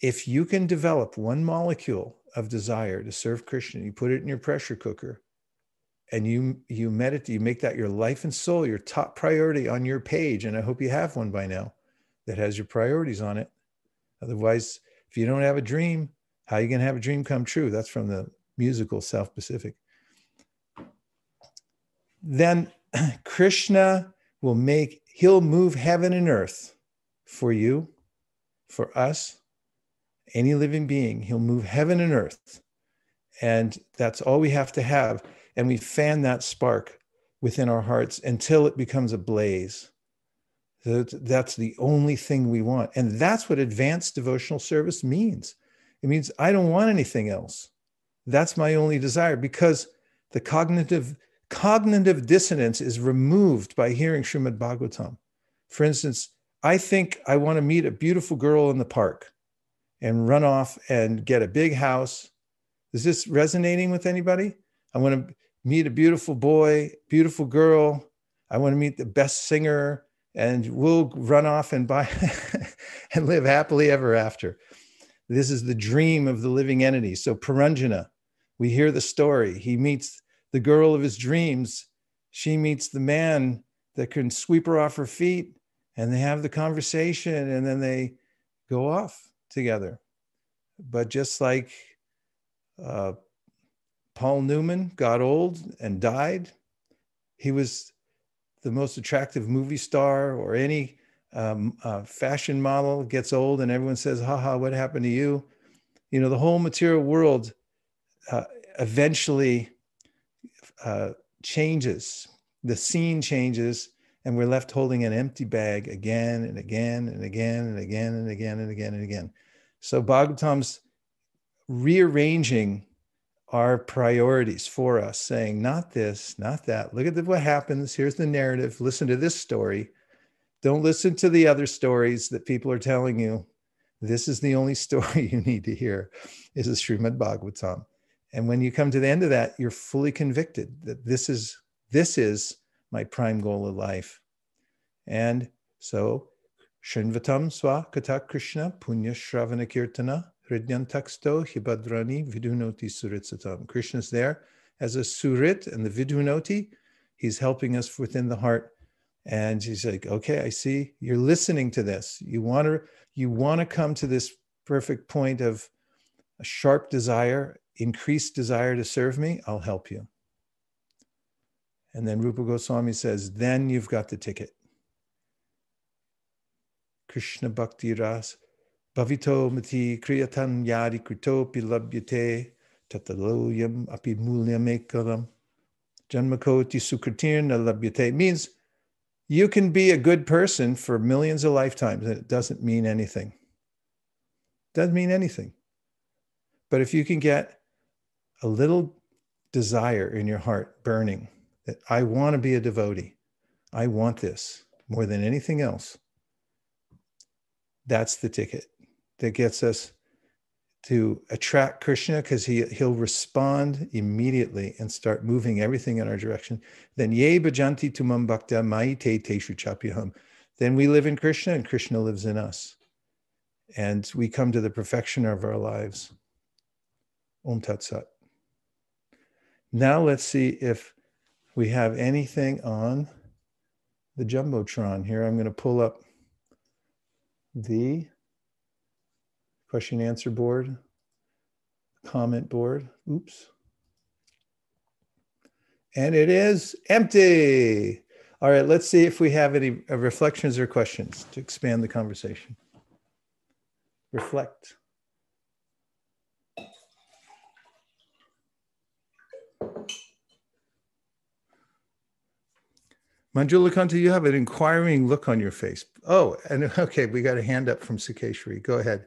if you can develop one molecule of desire to serve Krishna, you put it in your pressure cooker, and you you meditate, you make that your life and soul, your top priority on your page. And I hope you have one by now that has your priorities on it. Otherwise, if you don't have a dream, how are you going to have a dream come true? That's from the musical South Pacific. Then Krishna will make, he'll move heaven and earth for you, for us, any living being. He'll move heaven and earth. And that's all we have to have. And we fan that spark within our hearts until it becomes a blaze. That's the only thing we want. And that's what advanced devotional service means. It means I don't want anything else. That's my only desire because the cognitive cognitive dissonance is removed by hearing Srimad Bhagavatam. For instance, I think I want to meet a beautiful girl in the park and run off and get a big house. Is this resonating with anybody? I want to meet a beautiful boy, beautiful girl. I want to meet the best singer, and we'll run off and buy and live happily ever after. This is the dream of the living entity. So Puranjana, we hear the story. He meets the girl of his dreams. She meets the man that can sweep her off her feet, and they have the conversation, and then they go off together. But just like uh, Paul Newman got old and died, he was the most attractive movie star or any um, uh, fashion model gets old and everyone says, haha, what happened to you? You know, the whole material world uh, eventually uh, changes, the scene changes, and we're left holding an empty bag again and again and again and again and again and again and again. So Bhagavatam's rearranging our priorities for us, saying, not this, not that. Look at what happens. Here's the narrative. Listen to this story. Don't listen to the other stories that people are telling you. This is the only story you need to hear. Is the Srimad Bhagavatam. And when you come to the end of that, you're fully convicted that this is this is my prime goal of life. And so Shinvatam Swa Kata Krishna Punya Shravana Kirtana Hridyantaksto Hibadrani Vidunoti Suritsatam. Krishna's there as a surit and the Vidunoti. He's helping us within the heart. And he's like, okay, I see you're listening to this. You want to you want to come to this perfect point of a sharp desire increased desire to serve me, I'll help you. And then Rupa Goswami says, then you've got the ticket. Krishna Bhakti Ras Bhavito Mati Kriyatan Yadi Kritopi Labhyate Tataloyam Api Mulyamekalam Janmakoti Sukritirna Labhyate means you can be a good person for millions of lifetimes and it doesn't mean anything. Doesn't mean anything. But if you can get a little desire in your heart burning that I want to be a devotee. I want this more than anything else. That's the ticket that gets us to attract Krishna because he, he'll respond immediately and start moving everything in our direction. Then ye bhajanti tumam bhakta mai te teshu chapyaham. Then we live in Krishna and Krishna lives in us. And we come to the perfection of our lives. Om Tat Sat. Now let's see if we have anything on the Jumbotron here. I'm going to pull up the question answer board, comment board. Oops. And it is empty. All right, let's see if we have any uh, reflections or questions to expand the conversation. Reflect. Manjula Kanta, you have an inquiring look on your face. Oh, and okay, we got a hand up from Sukeshri. Go ahead.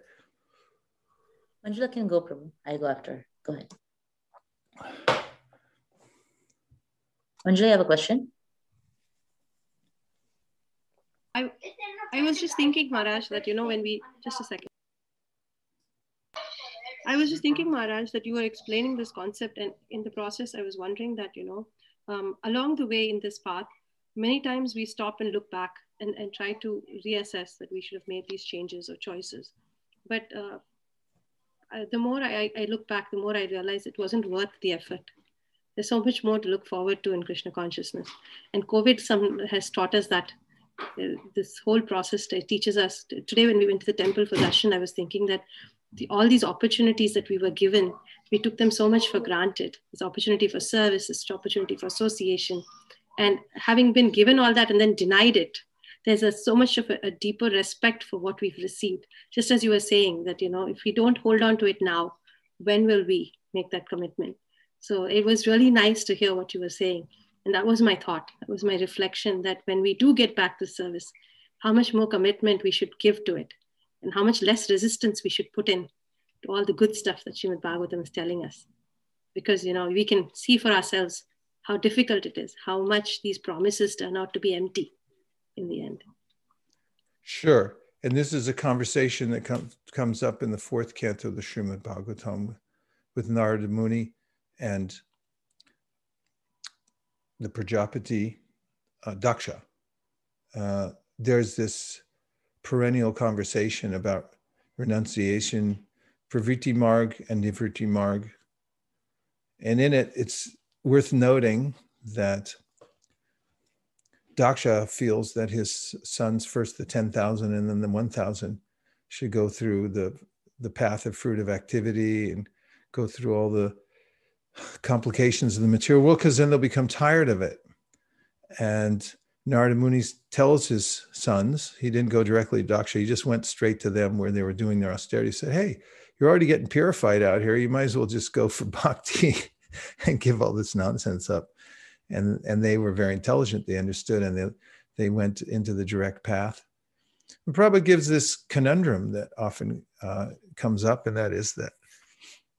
Manjula can go, Prabhu. I go after. Go ahead. Anjali, you have a question? I, I was just thinking, Maharaj, that, you know, when we, just a second. I was just thinking, Maharaj, that you were explaining this concept, and in the process, I was wondering that, you know, um, along the way in this path, many times we stop and look back and, and try to reassess that we should have made these changes or choices. But uh, uh, the more I, I look back, the more I realize it wasn't worth the effort. There's so much more to look forward to in Krishna consciousness. And COVID some, has taught us that uh, this whole process teaches us. Today, when we went to the temple for darshan, I was thinking that the, all these opportunities that we were given, we took them so much for granted. This opportunity for service, this opportunity for association. And having been given all that and then denied it, there's a, so much of a, a, deeper respect for what we've received. Just as you were saying that, you know, if we don't hold on to it now, when will we make that commitment? So it was really nice to hear what you were saying. And that was my thought. That was my reflection that when we do get back to service, how much more commitment we should give to it and how much less resistance we should put in to all the good stuff that Srimad Bhagavatam is telling us. Because, you know, we can see for ourselves how difficult it is, how much these promises turn out to be empty in the end. Sure. And this is a conversation that comes comes up in the fourth canto of the Srimad Bhagavatam with Narada Muni and the Prajapati uh, Daksha. Uh, there's this perennial conversation about renunciation, pravritti marg and nivritti marg. And in it, it's worth noting that Daksha feels that his sons, first the 10,000 and then the 1,000, should go through the, the path of fruitive activity and go through all the complications of the material world because then they'll become tired of it. And Narada Muni tells his sons, he didn't go directly to Daksha, he just went straight to them where they were doing their austerity. He said, Hey, you're already getting purified out here. You might as well just go for bhakti and give all this nonsense up and and they were very intelligent. They understood, and they they went into the direct path. And Prabhupada gives this conundrum that often uh, comes up, and that is that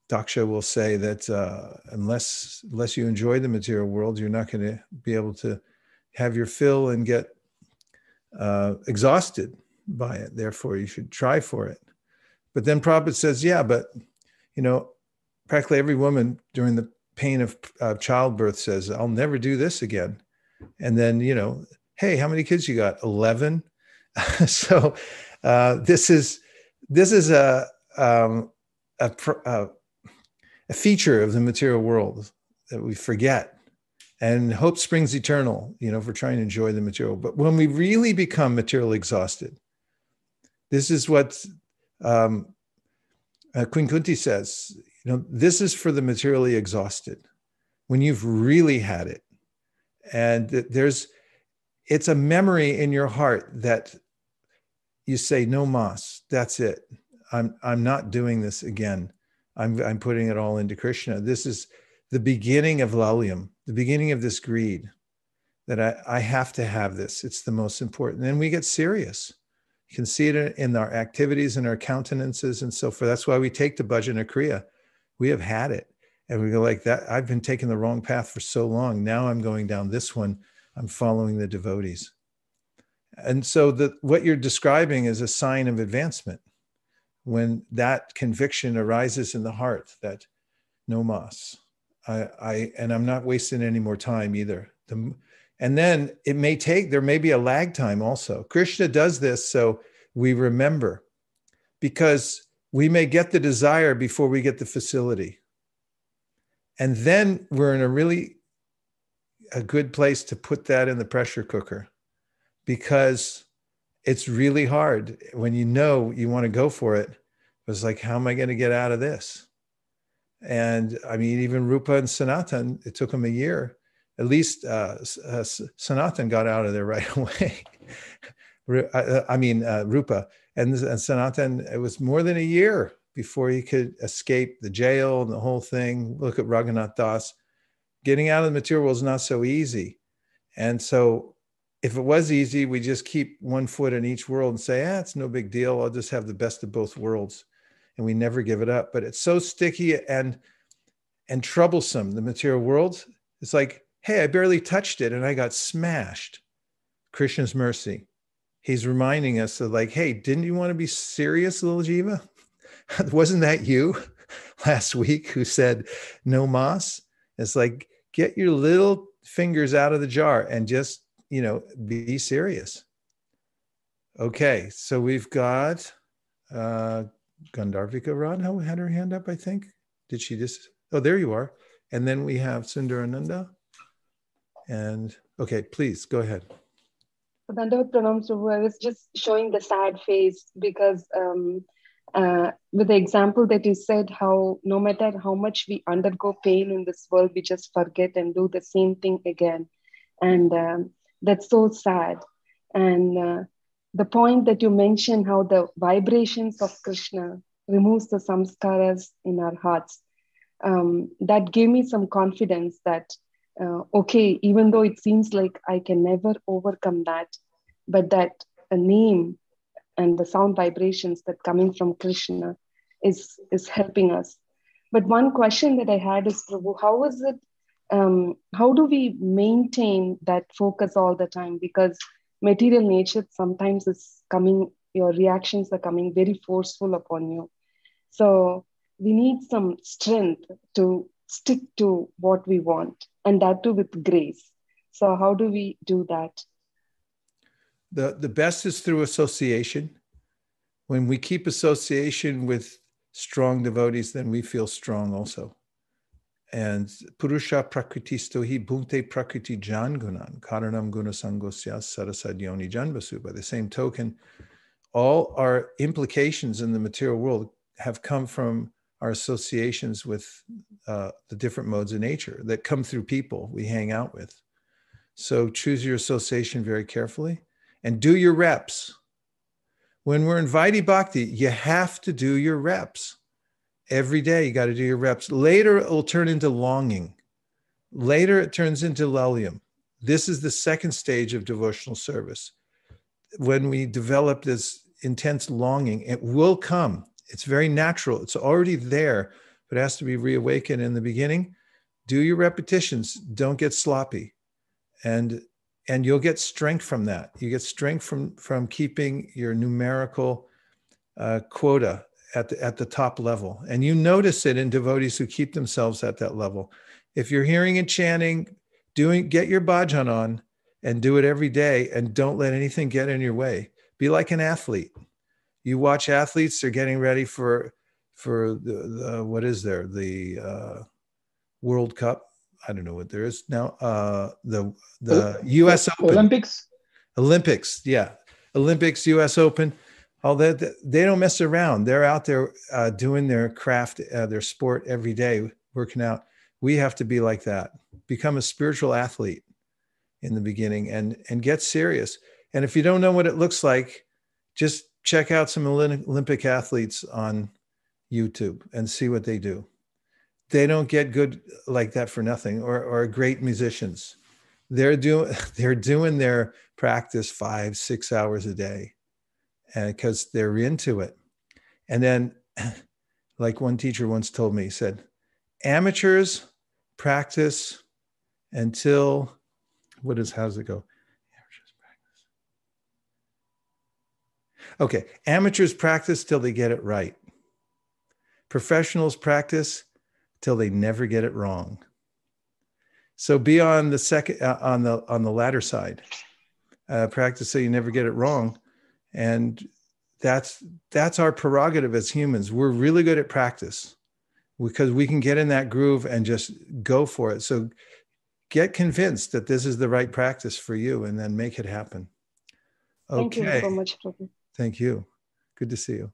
Daksha will say that uh, unless unless you enjoy the material world, you're not going to be able to have your fill and get uh, exhausted by it. Therefore, you should try for it. But then Prabhupada says, yeah, but you know, practically every woman during the pain of childbirth says, I'll never do this again. And then, you know, hey, how many kids you got? 11. so uh, this is, this is a, um, a, a, a feature of the material world that we forget and hope springs eternal you know if we're trying to enjoy the material but when we really become materially exhausted this is what um, uh, queen kunti says you know, this is for the materially exhausted when you've really had it. And there's, it's a memory in your heart that you say, no mas, that's it. I'm, I'm not doing this again. I'm, I'm putting it all into Krishna. This is the beginning of lalyam, the beginning of this greed that I, I have to have this. It's the most important. And we get serious. You can see it in our activities and our countenances and so forth. That's why we take the bhajana kriya we have had it. And we go like that i've been taking the wrong path for so long. Now i'm going down this one. I'm following the devotees. And so the what you're describing is a sign of advancement when that conviction arises in the heart that no mas i i and i'm not wasting any more time either. The, and then it may take there may be a lag time also. Krishna does this so we remember because we may get the desire before we get the facility. And then we're in a really a good place to put that in the pressure cooker because it's really hard when you know you want to go for it. It's like, how am I going to get out of this? And I mean, even Rupa and Sanatan, it took them a year. At least uh, uh, Sanatan got out of there right away. I mean, uh, Rupa and, and Sanatan, it was more than a year before he could escape the jail and the whole thing. Look at Raghunath Das. Getting out of the material world is not so easy. And so if it was easy, we just keep one foot in each world and say, ah, it's no big deal. I'll just have the best of both worlds. And we never give it up. But it's so sticky and and troublesome, the material world. It's like hey, I barely touched it and I got smashed. Krishna's mercy. He's reminding us of like, hey, didn't you want to be serious, little Jiva? Wasn't that you last week who said no moss? It's like, get your little fingers out of the jar and just, you know, be serious. Okay, so we've got uh Gandharvika Radha had her hand up, I think. Did she just? Oh, there you are. And then we have Sundarananda. And okay, please go ahead. Dandavat Pranam Prabhu, I was just showing the sad face because um, uh, with the example that you said, how no matter how much we undergo pain in this world, we just forget and do the same thing again. And um, that's so sad. And uh, the point that you mentioned, how the vibrations of Krishna removes the samskaras in our hearts, um, that gave me some confidence that uh, okay, even though it seems like I can never overcome that, but that a name and the sound vibrations that coming from Krishna is is helping us. But one question that I had is, Prabhu, how is it? Um, how do we maintain that focus all the time? Because material nature sometimes is coming, your reactions are coming very forceful upon you. So we need some strength to stick to what we want and that too with grace. So how do we do that? The the best is through association. When we keep association with strong devotees then we feel strong also. And purusha prakritisto hi bhunte prakriti jangunan karanam guna sangosya sarasadyoni janvasu by the same token all our implications in the material world have come from our associations with uh, the different modes of nature that come through people we hang out with. So choose your association very carefully and do your reps. When we're in Vaidhi Bhakti, you have to do your reps. Every day, you got to do your reps. Later, it will turn into longing. Later, it turns into lalyam. This is the second stage of devotional service. When we develop this intense longing, it will come it's very natural. It's already there, but it has to be reawakened in the beginning. Do your repetitions. Don't get sloppy. And and you'll get strength from that. You get strength from from keeping your numerical uh, quota at the, at the top level. And you notice it in devotees who keep themselves at that level. If you're hearing and chanting, doing get your bhajan on and do it every day and don't let anything get in your way. Be like an athlete you watch athletes they're getting ready for for the, the what is there? The uh, world cup? I don't know what there is now. Uh the the us open. Olympics? Olympics yeah. Olympics us open. All that they don't mess around. They're out there uh, doing their craft uh, their sport every day working out. We have to be like that. Become a spiritual athlete in the beginning and and get serious. And if you don't know what it looks like just check out some Olympic athletes on YouTube and see what they do. They don't get good like that for nothing, or, or great musicians. They're doing they're doing their practice five six hours a day, and because they're into it. And then, like one teacher once told me, he said, amateurs practice until what is how's it go? Okay, amateurs practice till they get it right. Professionals practice till they never get it wrong. So be on the second uh, on the on the latter side. Uh, practice so you never get it wrong, and that's that's our prerogative as humans. We're really good at practice because we can get in that groove and just go for it. So get convinced that this is the right practice for you, and then make it happen. Okay. Thank you so much. Thank you. Good to see you.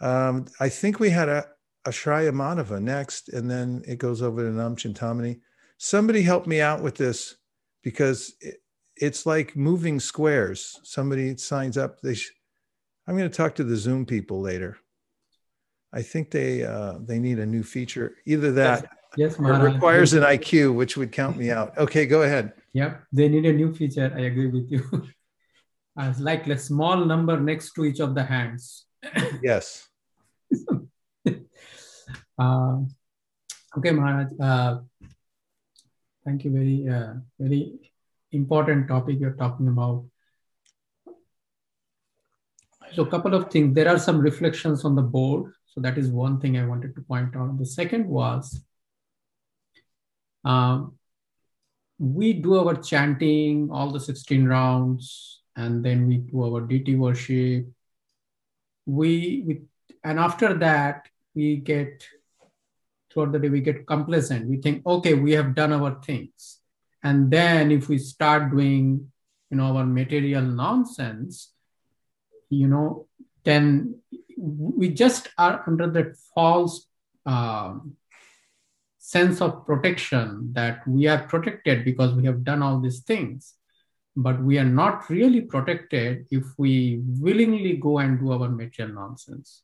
Um, I think we had a, a Shraya Madhava next, and then it goes over to Nam Chintamani. Somebody help me out with this because it, it's like moving squares. Somebody signs up. They sh- I'm going to talk to the Zoom people later. I think they uh, they need a new feature. Either that yes, yes requires an IQ, which would count me out. Okay, go ahead. Yep, they need a new feature. I agree with you. as like a small number next to each of the hands. Yes. uh, okay, Maharaj. Uh, Thank you. Very, uh, very important topic you're talking about. So, a couple of things. There are some reflections on the board. So, that is one thing I wanted to point out. The second was um, we do our chanting, all the 16 rounds, and then we do our deity worship. We, we and after that, we get throughout the day we get complacent. We think okay we have done our things. And then if we start doing you know our material nonsense you know then we just are under that false um, sense of protection that we are protected because we have done all these things but we are not really protected if we willingly go and do our material nonsense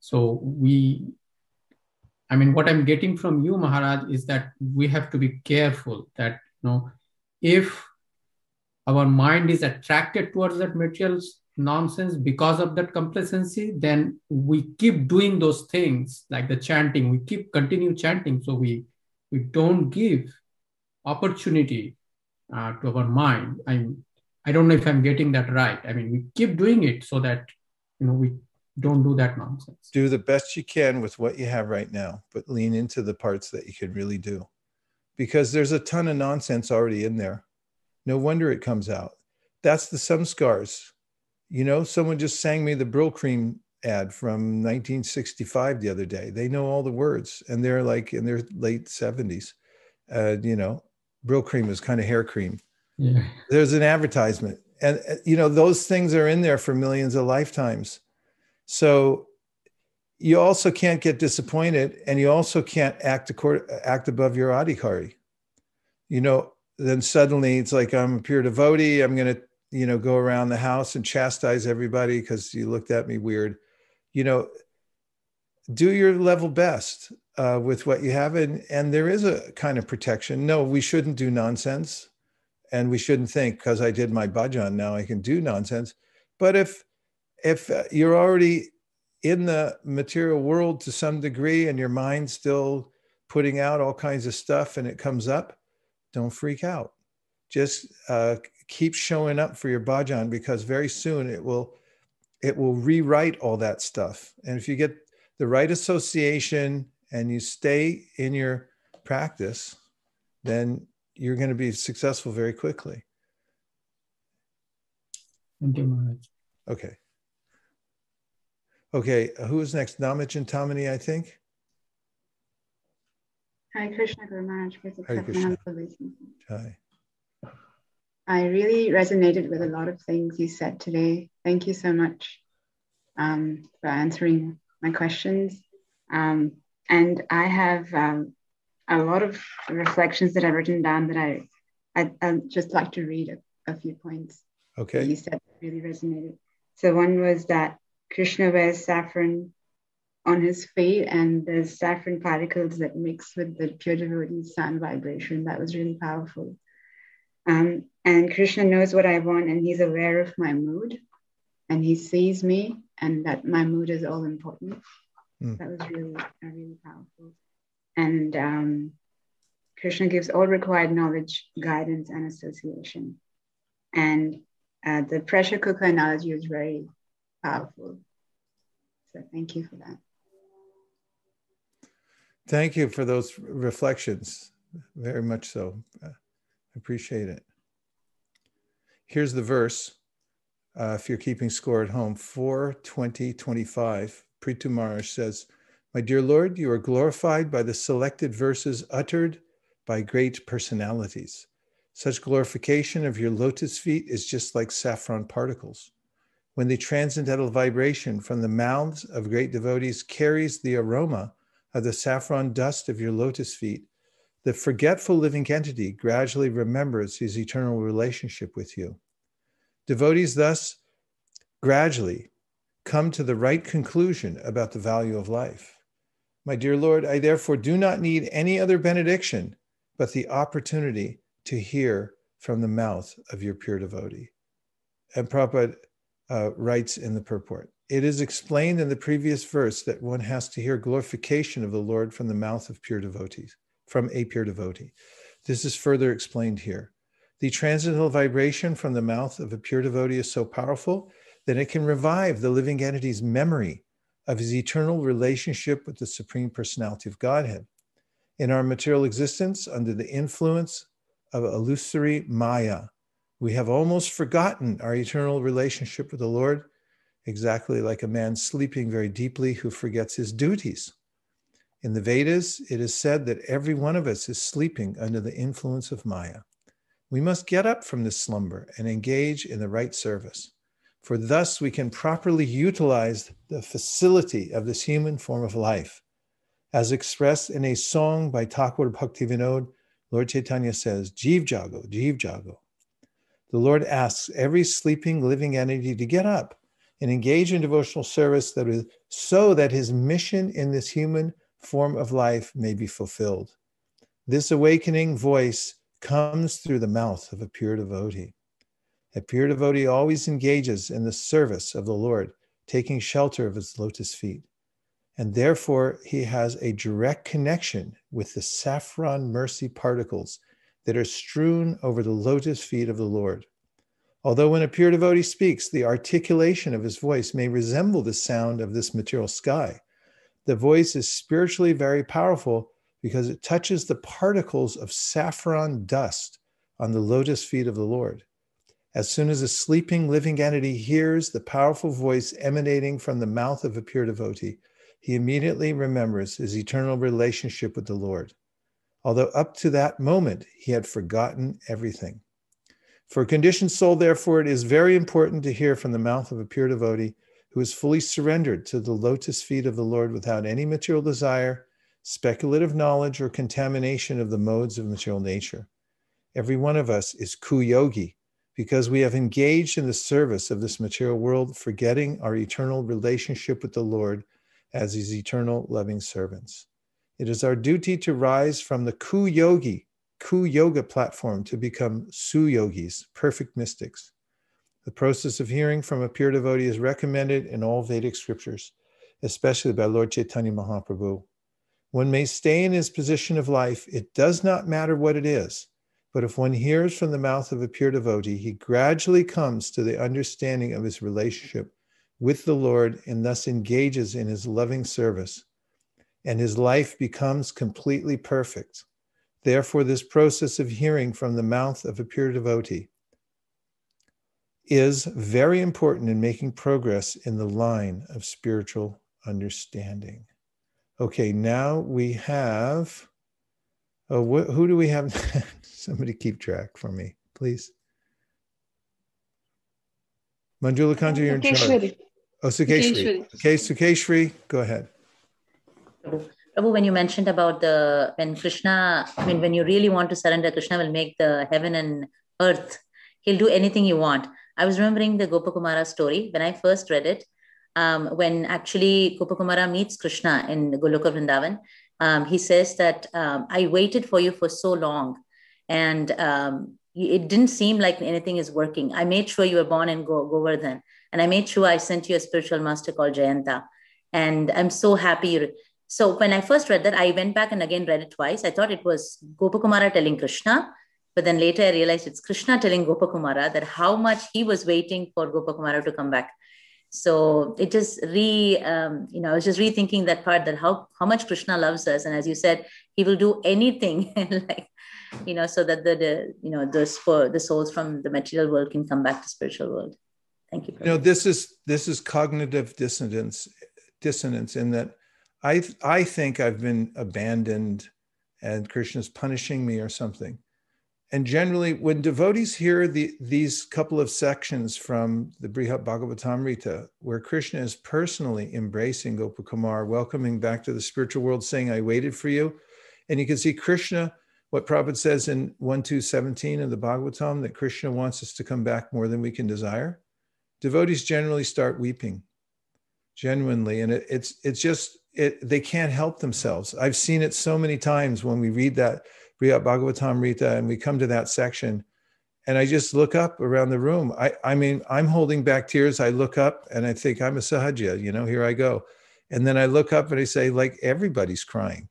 so we I mean, what I'm getting from you, Maharaj, is that we have to be careful that, you know, if our mind is attracted towards that material nonsense because of that complacency, then we keep doing those things like the chanting, we keep continue chanting. So we, we don't give opportunity uh, to our mind. I'm, I don't know if I'm getting that right. I mean, we keep doing it so that, you know, we don't do that nonsense. Do the best you can with what you have right now, but lean into the parts that you can really do. Because there's a ton of nonsense already in there. No wonder it comes out. That's the samskars. You know, someone just sang me the Brylcreem ad from 1965 the other day. They know all the words and they're like in their late 70s. Uh, you know, Brylcreem is kind of hair cream. Yeah. There's an advertisement. And, uh, you know, those things are in there for millions of lifetimes so you also can't get disappointed and you also can't act, accord, act above your adhikari. You know, then suddenly it's like I'm a pure devotee. I'm going to, you know, go around the house and chastise everybody because you looked at me weird. You know, do your level best uh, with what you have. And, and there is a kind of protection. No, we shouldn't do nonsense. And we shouldn't think because I did my bhajan, now I can do nonsense. But if if uh, you're already in the material world to some degree and your mind's still putting out all kinds of stuff and it comes up, don't freak out. Just uh, keep showing up for your bhajan because very soon it will it will rewrite all that stuff. And if you get the right association and you stay in your practice, then you're going to be successful very quickly. Thank you, Maharaj. Okay. Okay, who is next? Nam Chintamani, I think. Hi, Krishna Guru Maharaj. Hare Krishna. Hi. I really resonated with a lot of things you said today. Thank you so much um, for answering my questions. Um, and I have um, a lot of reflections that I've written down that I, I just like to read a, a few points. Okay. you said really resonated. So one was that Krishna wears saffron on his feet, and there's saffron particles that mix with the pure devotee sound vibration. That was really powerful. Um, and Krishna knows what I want, and he's aware of my mood, and he sees me, and that my mood is all important. Mm. That was really, uh, really powerful. And um, Krishna gives all required knowledge, guidance, and association. And uh, the pressure cooker analogy was very powerful. So thank you for that. Thank you for those reflections. Very much so. I appreciate it. Here's the verse. Uh, if you're keeping score at home, 4 20 25, Prithu Maharaj says, My dear Lord, you are glorified by the selected verses uttered by great personalities. Such glorification of your lotus feet is just like saffron particles when the transcendental vibration from the mouths of great devotees carries the aroma of the saffron dust of your lotus feet, the forgetful living entity gradually remembers his eternal relationship with you. Devotees thus gradually come to the right conclusion about the value of life. My dear Lord, I therefore do not need any other benediction but the opportunity to hear from the mouth of your pure devotee. And Prabhupada uh, writes in the purport. It is explained in the previous verse that one has to hear glorification of the Lord from the mouth of pure devotees, from a pure devotee. This is further explained here. The transcendental vibration from the mouth of a pure devotee is so powerful that it can revive the living entity's memory of his eternal relationship with the Supreme Personality of Godhead. In our material existence, under the influence of illusory Maya, we have almost forgotten our eternal relationship with the Lord, exactly like a man sleeping very deeply who forgets his duties. In the Vedas, it is said that every one of us is sleeping under the influence of Maya. We must get up from this slumber and engage in the right service, for thus we can properly utilize the facility of this human form of life. As expressed in a song by Thakur Bhaktivinoda, Lord Chaitanya says, Jeev Jago, Jeev Jago. The Lord asks every sleeping living entity to get up and engage in devotional service that is so that his mission in this human form of life may be fulfilled. This awakening voice comes through the mouth of a pure devotee. A pure devotee always engages in the service of the Lord, taking shelter of his lotus feet. And therefore, he has a direct connection with the saffron mercy particles that are strewn over the lotus feet of the Lord. Although when a pure devotee speaks, the articulation of his voice may resemble the sound of this material sky, the voice is spiritually very powerful because it touches the particles of saffron dust on the lotus feet of the Lord. As soon as a sleeping living entity hears the powerful voice emanating from the mouth of a pure devotee, he immediately remembers his eternal relationship with the Lord. Although up to that moment he had forgotten everything. For a conditioned soul, therefore, it is very important to hear from the mouth of a pure devotee who is fully surrendered to the lotus feet of the Lord without any material desire speculative knowledge, or contamination of the modes of material nature. Every one of us is kuyogi because we have engaged in the service of this material world, forgetting our eternal relationship with the Lord as his eternal loving servants. It is our duty to rise from the kuyogi, ku yoga platform to become Su Yogis, perfect mystics. The process of hearing from a pure devotee is recommended in all Vedic scriptures, especially by Lord Chaitanya Mahaprabhu. One may stay in his position of life. It does not matter what it is. But if one hears from the mouth of a pure devotee, he gradually comes to the understanding of his relationship with the Lord and thus engages in his loving service. And his life becomes completely perfect. Therefore, this process of hearing from the mouth of a pure devotee is very important in making progress in the line of spiritual understanding. Okay, now we have, oh, wh- who do we have? Somebody keep track for me, please. Manjula Kanta, you're in charge. Oh, Sukeshri. Okay, Sukeshri, go ahead. Prabhu, when you mentioned about the when Krishna, I mean, when you really want to surrender, Krishna will make the heaven and earth. He'll do anything you want. I was remembering the Gopakumara story when I first read it um, when actually Gopakumara meets Krishna in Goloka Vrindavan, um, he says that um, I waited for you for so long, and um, it didn't seem like anything is working. I made sure you were born in Go- Govardhan, and I made sure I sent you a spiritual master called Jayanta, and I'm so happy. So when I first read that, I went back and again read it twice. I thought it was Gopakumara telling Krishna, but then later I realized it's Krishna telling Gopakumara that how much he was waiting for Gopakumara to come back so it just re um, you know i was just rethinking that part that how how much krishna loves us. And as you said he will do anything like you know so that the, the you know the for the souls from the material world can come back to spiritual world. Thank you you know this is this is cognitive dissonance dissonance in that i i think i've been abandoned and krishna's punishing me or something and generally, when devotees hear the, these couple of sections from the Brihat Bhagavatamrita, where Krishna is personally embracing Gopakumar, welcoming back to the spiritual world, saying, I waited for you. And you can see Krishna, what Prabhupada says in 1217 of the Bhagavatam, that Krishna wants us to come back more than we can desire. Devotees generally start weeping, genuinely. And it, it's, it's just, it, they can't help themselves. I've seen it so many times when we read that Brihat Bhagavatamrita, and we come to that section, and I just look up around the room. I, I mean, I'm holding back tears. I look up and I think I'm a sahaja, you know, here I go. And then I look up and I say, like, everybody's crying.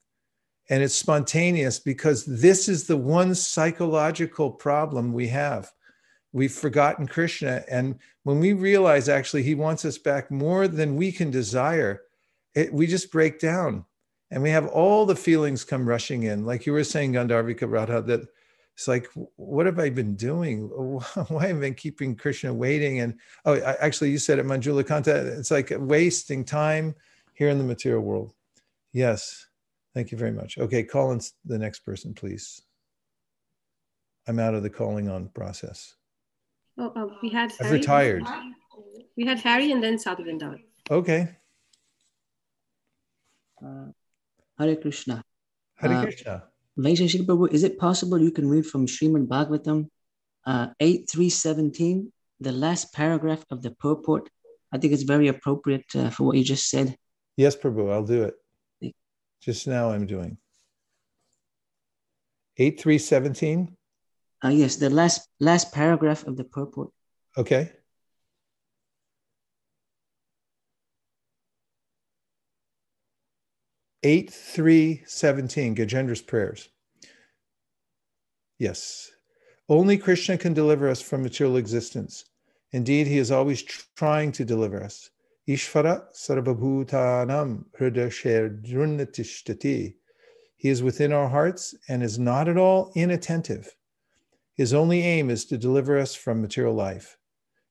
and it's spontaneous because this is the one psychological problem we have. We've forgotten Krishna. And when we realize actually he wants us back more than we can desire, it, we just break down and we have all the feelings come rushing in. Like you were saying, Gandharvika Radha, that it's like, what have I been doing? Why have I been keeping Krishna waiting? And oh, actually, you said it, Manjula Kanta, it's like wasting time here in the material world. Yes. Thank you very much. Okay, call in the next person, please. I'm out of the calling on process. Oh, uh, we had. I've Harry. retired. We had Harry and then Sadhu Vrindavan. Okay. Uh, Hare Krishna. Hare uh, Krishna. Vaisheshika Prabhu, is it possible you can read from Srimad Bhagavatam uh, 8317, the last paragraph of the purport? I think it's very appropriate uh, for what you just said. Yes, Prabhu, I'll do it. Just now I'm doing. 8317? Uh, yes, the last last paragraph of the purport. Okay. Eight three seventeen Gajendra's prayers. Yes, only Krishna can deliver us from material existence. Indeed, he is always trying to deliver us. Ishvara sarvabhutanam hridasherdrunatishtati. He is within our hearts and is not at all inattentive. His only aim is to deliver us from material life.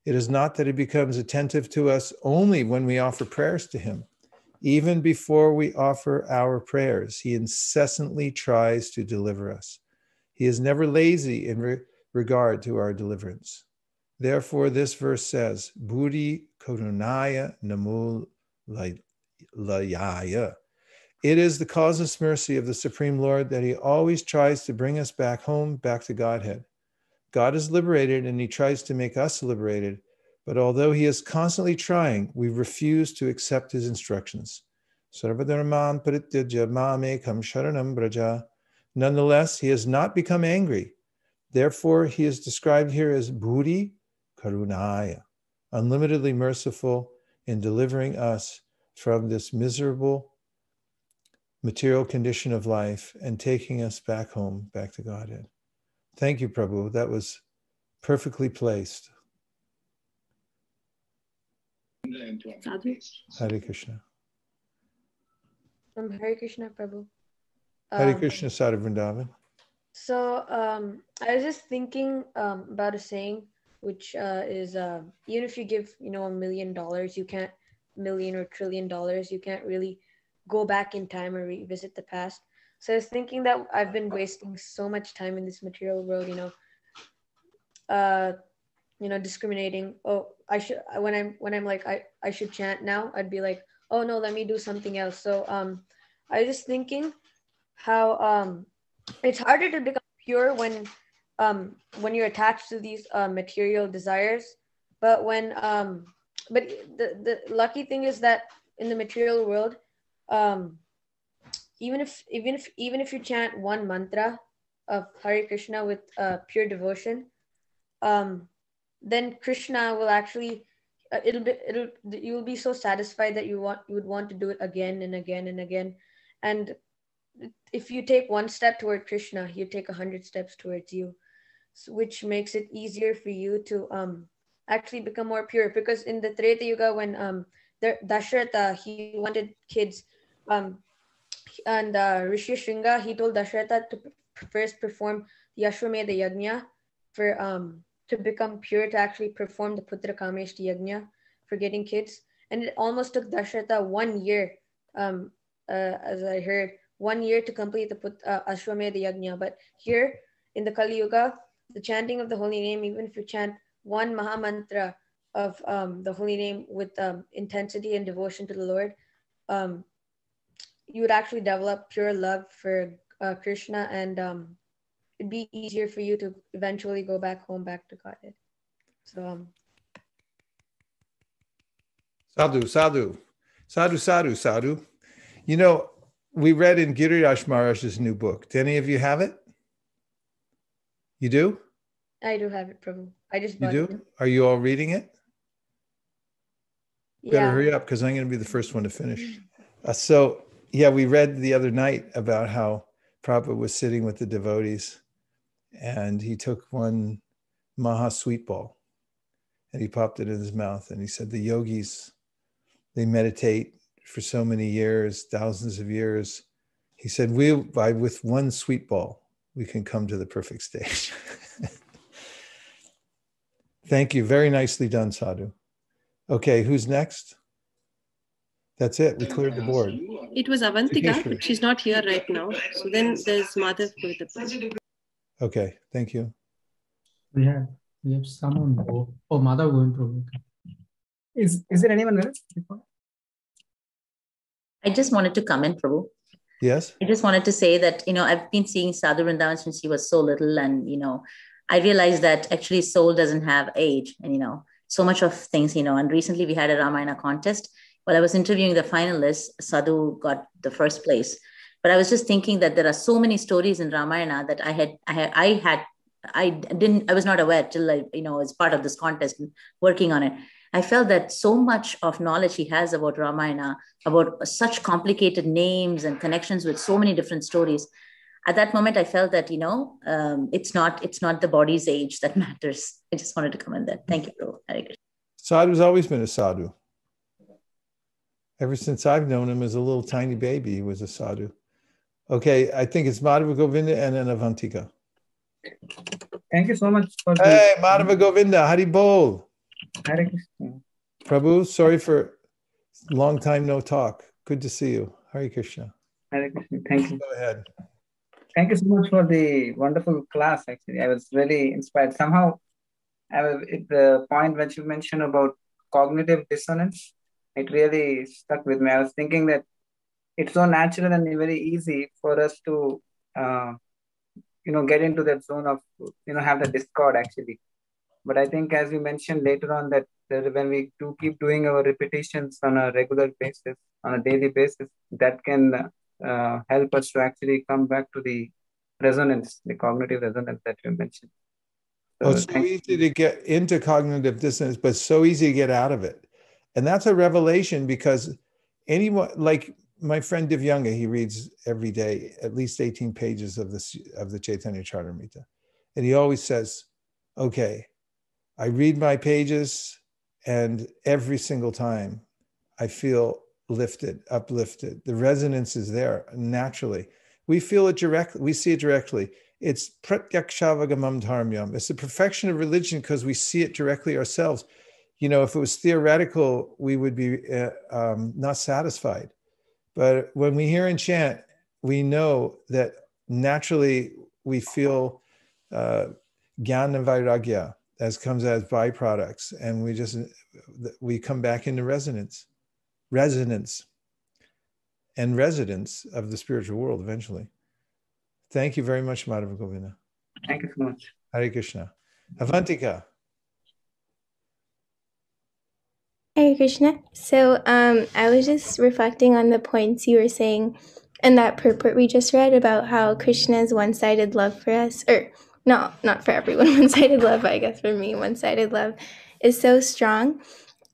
It is not that he becomes attentive to us only when we offer prayers to him. Even before we offer our prayers, he incessantly tries to deliver us. He is never lazy in re- regard to our deliverance. Therefore, this verse says, Bhuri Karunaya Namul Layaya. It is the causeless mercy of the Supreme Lord that He always tries to bring us back home, back to Godhead. God is liberated and He tries to make us liberated, although He is constantly trying, we refuse to accept His instructions. Sarvadharman. Nonetheless, He has not become angry. Therefore, He is described here as Bhuri Karunaya unlimitedly merciful in delivering us from this miserable material condition of life and taking us back home, back to Godhead. Thank you, Prabhu. That was perfectly placed. Sadhu. Hare Krishna. From Hare Krishna, Prabhu. Hare um, Krishna, Sadhu Vrindavan. So um, I was just thinking um, about a saying which uh, is uh, even if you give you know a million dollars, you can't million or trillion dollars, you can't really go back in time or revisit the past. So I was thinking that I've been wasting so much time in this material world, you know, uh, you know, discriminating. Oh, I should when I'm when I'm like I I should chant now. I'd be like, oh no, let me do something else. So um, I was just thinking how um, it's harder to become pure when um, when you're attached to these uh, material desires. But when, um, but the, the lucky thing is that in the material world, um, even if even if even if you chant one mantra of Hare Krishna with uh, pure devotion, um, then Krishna will actually uh, it'll be it'll you will be so satisfied that you want you would want to do it again and again and again, and if you take one step toward Krishna, you take a hundred steps towards you which makes it easier for you to um, actually become more pure. Because in the Treta Yuga, when um, the, Dasharatha, he wanted kids, um, and uh, Rishi Shringa, he told Dasharatha to first perform the Ashwamedha Yajna for um, to become pure to actually perform the Putra Kameshti Yajna for getting kids. And it almost took Dasharatha one year, um, uh, as I heard, one year to complete the Put- uh, Ashwamedha Yajna. But here in the Kali Yuga, the chanting of the holy name, even if you chant one Maha Mantra of um, the holy name with um, intensity and devotion to the Lord, um, you would actually develop pure love for uh, Krishna and um, it'd be easier for you to eventually go back home, back to Godhead. So, um, sadhu, sadhu, sadhu, sadhu, sadhu. You know, we read in Giriraj Maharaj's new book. Do any of you have it? You do? I do have it, Prabhu. I just You do? It. Are you all reading it? Yeah. Better hurry up because I'm going to be the first one to finish. Uh, so yeah, we read the other night about how Prabhupada was sitting with the devotees and he took one Maha sweet ball and he popped it in his mouth and he said, The yogis, they meditate for so many years, thousands of years. He said, We by with one sweet ball, we can come to the perfect stage. Thank you. Very nicely done, Sadhu. Okay, who's next? That's it. We cleared the board. It was Avantika, but she's not here right now. So then there's Madhav with the Okay, thank you. We have we have someone. Oh, oh Mother going through. Is is there anyone else? I just wanted to comment, Prabhu. Yes. I just wanted to say that, you know, I've been seeing Sadhu Vrindavan since he was so little. And, you know, I realized that actually soul doesn't have age and, you know, so much of things, you know, and recently we had a Ramayana contest. While I was interviewing the finalists, Sadhu got the first place. But I was just thinking that there are so many stories in Ramayana that I had, I had, I had, I didn't, I was not aware till I, you know, as part of this contest and working on it. I felt that so much of knowledge he has about Ramayana, about such complicated names and connections with so many different stories. At that moment, I felt that you know um, it's not it's not the body's age that matters. I just wanted to comment that. Thank you, Prabhu. Hare Krishna. Sadhu's always been a sadhu. Ever since I've known him as a little tiny baby, he was a sadhu. Okay, I think it's Madhava Govinda and then Avantika. Thank you so much for the Hey, Madhava Govinda, Hari Bol. Hare Krishna. Prabhu, sorry for long time no talk. Good to see you. Hari Krishna. Hare Krishna. Thank you. Go ahead. Thank you so much for the wonderful class. Actually, I was really inspired. Somehow, I was at the point when you mentioned about cognitive dissonance. It really stuck with me. I was thinking that it's so natural and very easy for us to, uh, you know, get into that zone of, you know, have the discord actually. But I think, as you mentioned later on, that that when we do keep doing our repetitions on a regular basis, on a daily basis, that can uh, help us to actually come back to the resonance, the cognitive resonance that you mentioned. Oh, it's so easy to get into cognitive dissonance, but so easy to get out of it. And that's a revelation because anyone like my friend Divyanga, he reads every day at least 18 pages of this of the Chaitanya Charitamrita. And he always says, okay, I read my pages and every single time I feel lifted, uplifted. The resonance is there naturally. We feel it directly, we see it directly. It's pratyakshavagamam dharmyam. It's the perfection of religion because we see it directly ourselves. You know, if it was theoretical, we would be uh, um, not satisfied. But when we hear and chant, we know that naturally we feel uh, gyan and vairagya as comes as byproducts, and we just we come back into resonance, resonance, and residence of the spiritual world eventually. Thank you very much, Madhava Govinda. Thank you so much. Hare Krishna. Avantika. Hare Krishna. So um, I was just reflecting on the points you were saying in that purport we just read about how Krishna's one-sided love for us, or no, not for everyone, one-sided love, I guess for me, one-sided love is so strong.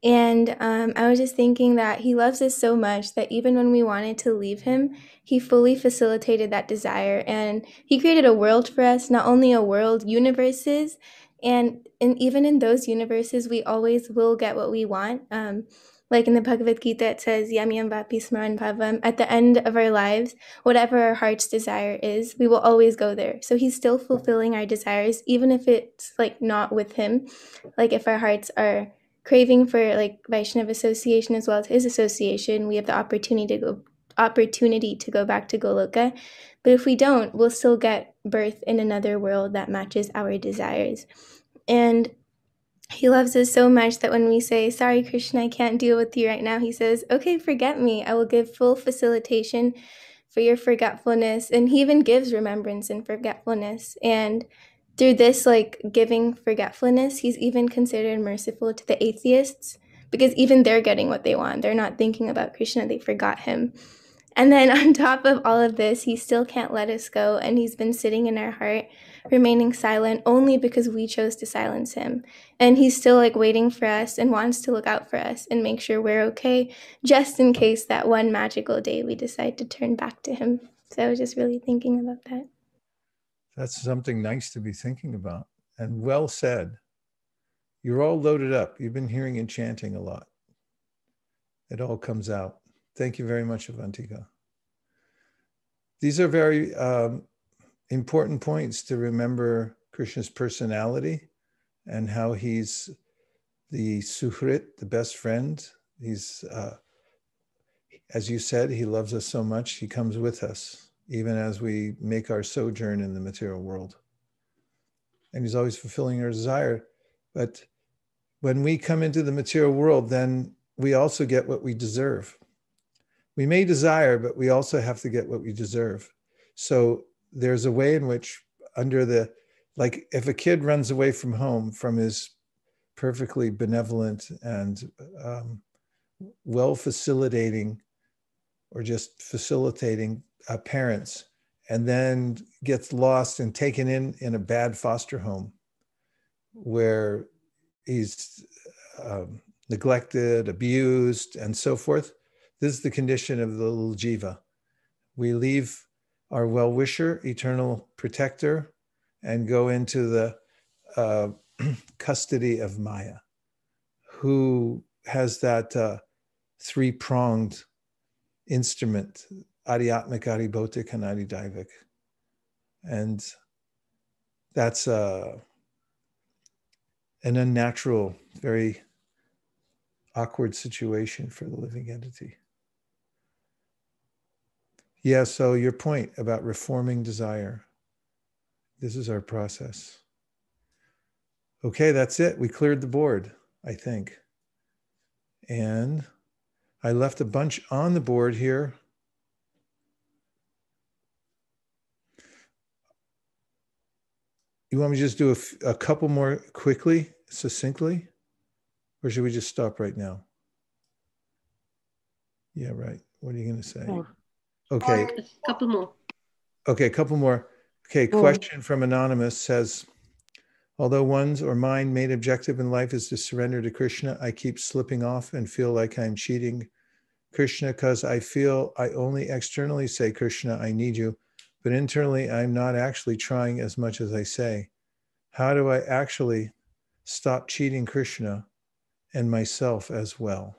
And um, I was just thinking that he loves us so much that even when we wanted to leave him, he fully facilitated that desire. And he created a world for us, not only a world, universes. And, and even in those universes, we always will get what we want. Um, like in the Bhagavad Gita, it says, Yam Vapi Smaran Bhavam. At the end of our lives, whatever our heart's desire is, we will always go there. So he's still fulfilling our desires, even if it's like not with him. Like if our hearts are craving for like Vaishnav association as well as his association, we have the opportunity to go opportunity to go back to Goloka. But if we don't, we'll still get birth in another world that matches our desires. And he loves us so much that when we say, Sorry, Krishna, I can't deal with you right now, he says, Okay, forget me. I will give full facilitation for your forgetfulness. And he even gives remembrance and forgetfulness. And through this like giving forgetfulness he's even considered merciful to the atheists because even they're getting what they want they're not thinking about krishna they forgot him And then on top of all of this, he still can't let us go. And he's been sitting in our heart, remaining silent only because we chose to silence him. And he's still like waiting for us and wants to look out for us and make sure we're okay, just in case that one magical day we decide to turn back to him. So I was just really thinking about that. That's something nice to be thinking about. And well said. You're all loaded up. You've been hearing and chanting a lot. It all comes out. Thank you very much, Avantika. These are very um, important points to remember Krishna's personality and how he's the suhrit, the best friend. He's, uh, as you said, he loves us so much, he comes with us, even as we make our sojourn in the material world. And he's always fulfilling our desire. But when we come into the material world, then we also get what we deserve we may desire, but we also have to get what we deserve. So there's a way in which, under the, like if a kid runs away from home from his perfectly benevolent and um, well facilitating or just facilitating uh, parents and then gets lost and taken in in a bad foster home where he's um, neglected abused and so forth this is the condition of the little jiva. We leave our well wisher, eternal protector, and go into the uh, custody of Maya, who has that uh, three pronged instrument, Adhyatmik, Adhibhautik, and Adhidaivik. And that's uh, an unnatural, very awkward situation for the living entity. Yeah, so your point about reforming desire. This is our process. Okay, that's it. We cleared the board, I think. And I left a bunch on the board here. You want me to just do a, couple more quickly, succinctly? Or should we just stop right now? Yeah, right. What are you going to say? Okay. A couple more. Okay, a couple more. Okay, question from Anonymous says, although one's or mine main objective in life is to surrender to Krishna, I keep slipping off and feel like I'm cheating Krishna because I feel I only externally say, Krishna, I need you, but internally I'm not actually trying as much as I say. How do I actually stop cheating Krishna and myself as well?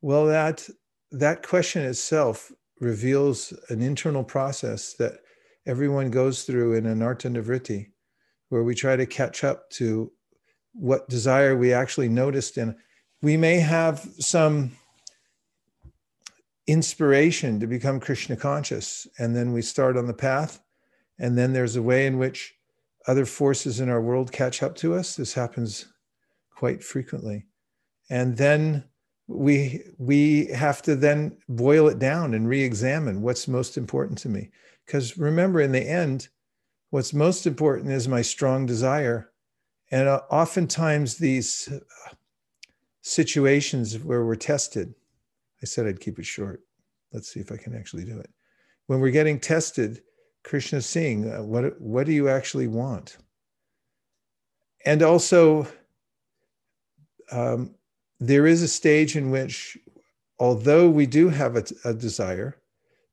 Well, that that question itself reveals an internal process that everyone goes through in anartha nivritti, where we try to catch up to what desire we actually noticed. And we may have some inspiration to become Krishna conscious, and then we start on the path. And then there's a way in which other forces in our world catch up to us. This happens quite frequently. And then we we have to then boil it down and re-examine what's most important to me. Because remember in the end what's most important is my strong desire. And uh, oftentimes these uh, situations where we're tested i said i'd keep it short. Let's see if i can actually do it. When we're getting tested krishna's seeing uh, what what do you actually want? And also um, there is a stage in which, although we do have a, a desire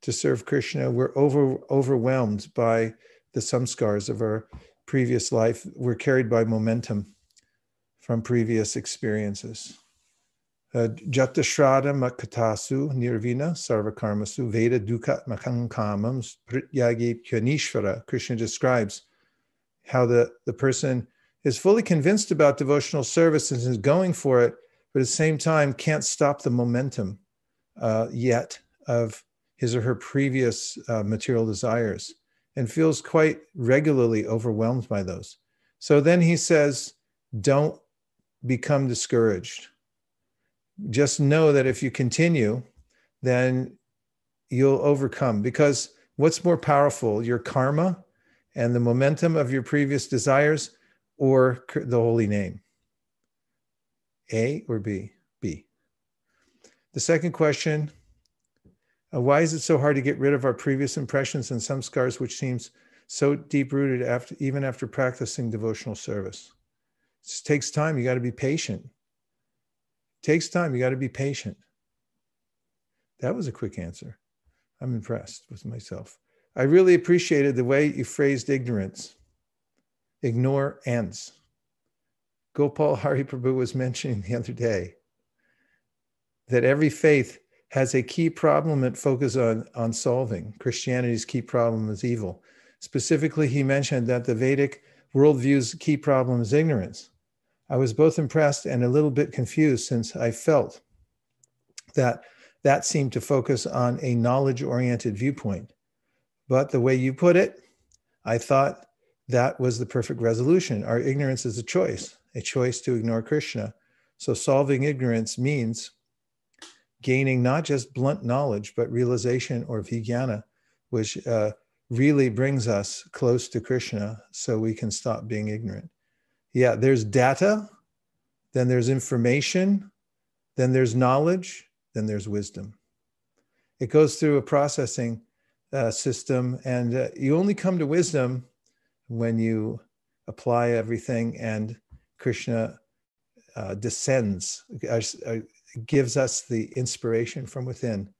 to serve Krishna, we're over, overwhelmed by the samskars of our previous life. We're carried by momentum from previous experiences. Uh, Jatashradha makatasu nirvina sarvakarmasu veda dukkha makankamam prityagi pyanishvara. Krishna describes how the, the person is fully convinced about devotional service and is going for it, but at the same time can't stop the momentum uh, yet of his or her previous uh, material desires and feels quite regularly overwhelmed by those. So then he says, don't become discouraged. Just know that if you continue, then you'll overcome. Because what's more powerful, your karma and the momentum of your previous desires, or the holy name? A or B? B. The second question Uh, why is it so hard to get rid of our previous impressions and samskars which seems so deep rooted after even after practicing devotional service? It takes time. You got to be patient. It takes time. You got to be patient. That was a quick answer. I'm impressed with myself. I really appreciated the way you phrased ignorance. Ignore ends. Gopal Hari Prabhu was mentioning the other day that every faith has a key problem it focuses on, on solving. Christianity's key problem is evil. Specifically, he mentioned that the Vedic worldview's key problem is ignorance. I was both impressed and a little bit confused since I felt that that seemed to focus on a knowledge oriented viewpoint. But the way you put it, I thought that was the perfect resolution. Our ignorance is a choice, a choice to ignore Krishna. So solving ignorance means gaining not just blunt knowledge, but realization or vijnana, which uh, really brings us close to Krishna so we can stop being ignorant. Yeah, there's data, then there's information, then there's knowledge, then there's wisdom. It goes through a processing uh, system, and uh, you only come to wisdom when you apply everything and Krishna uh, descends, uh, gives us the inspiration from within.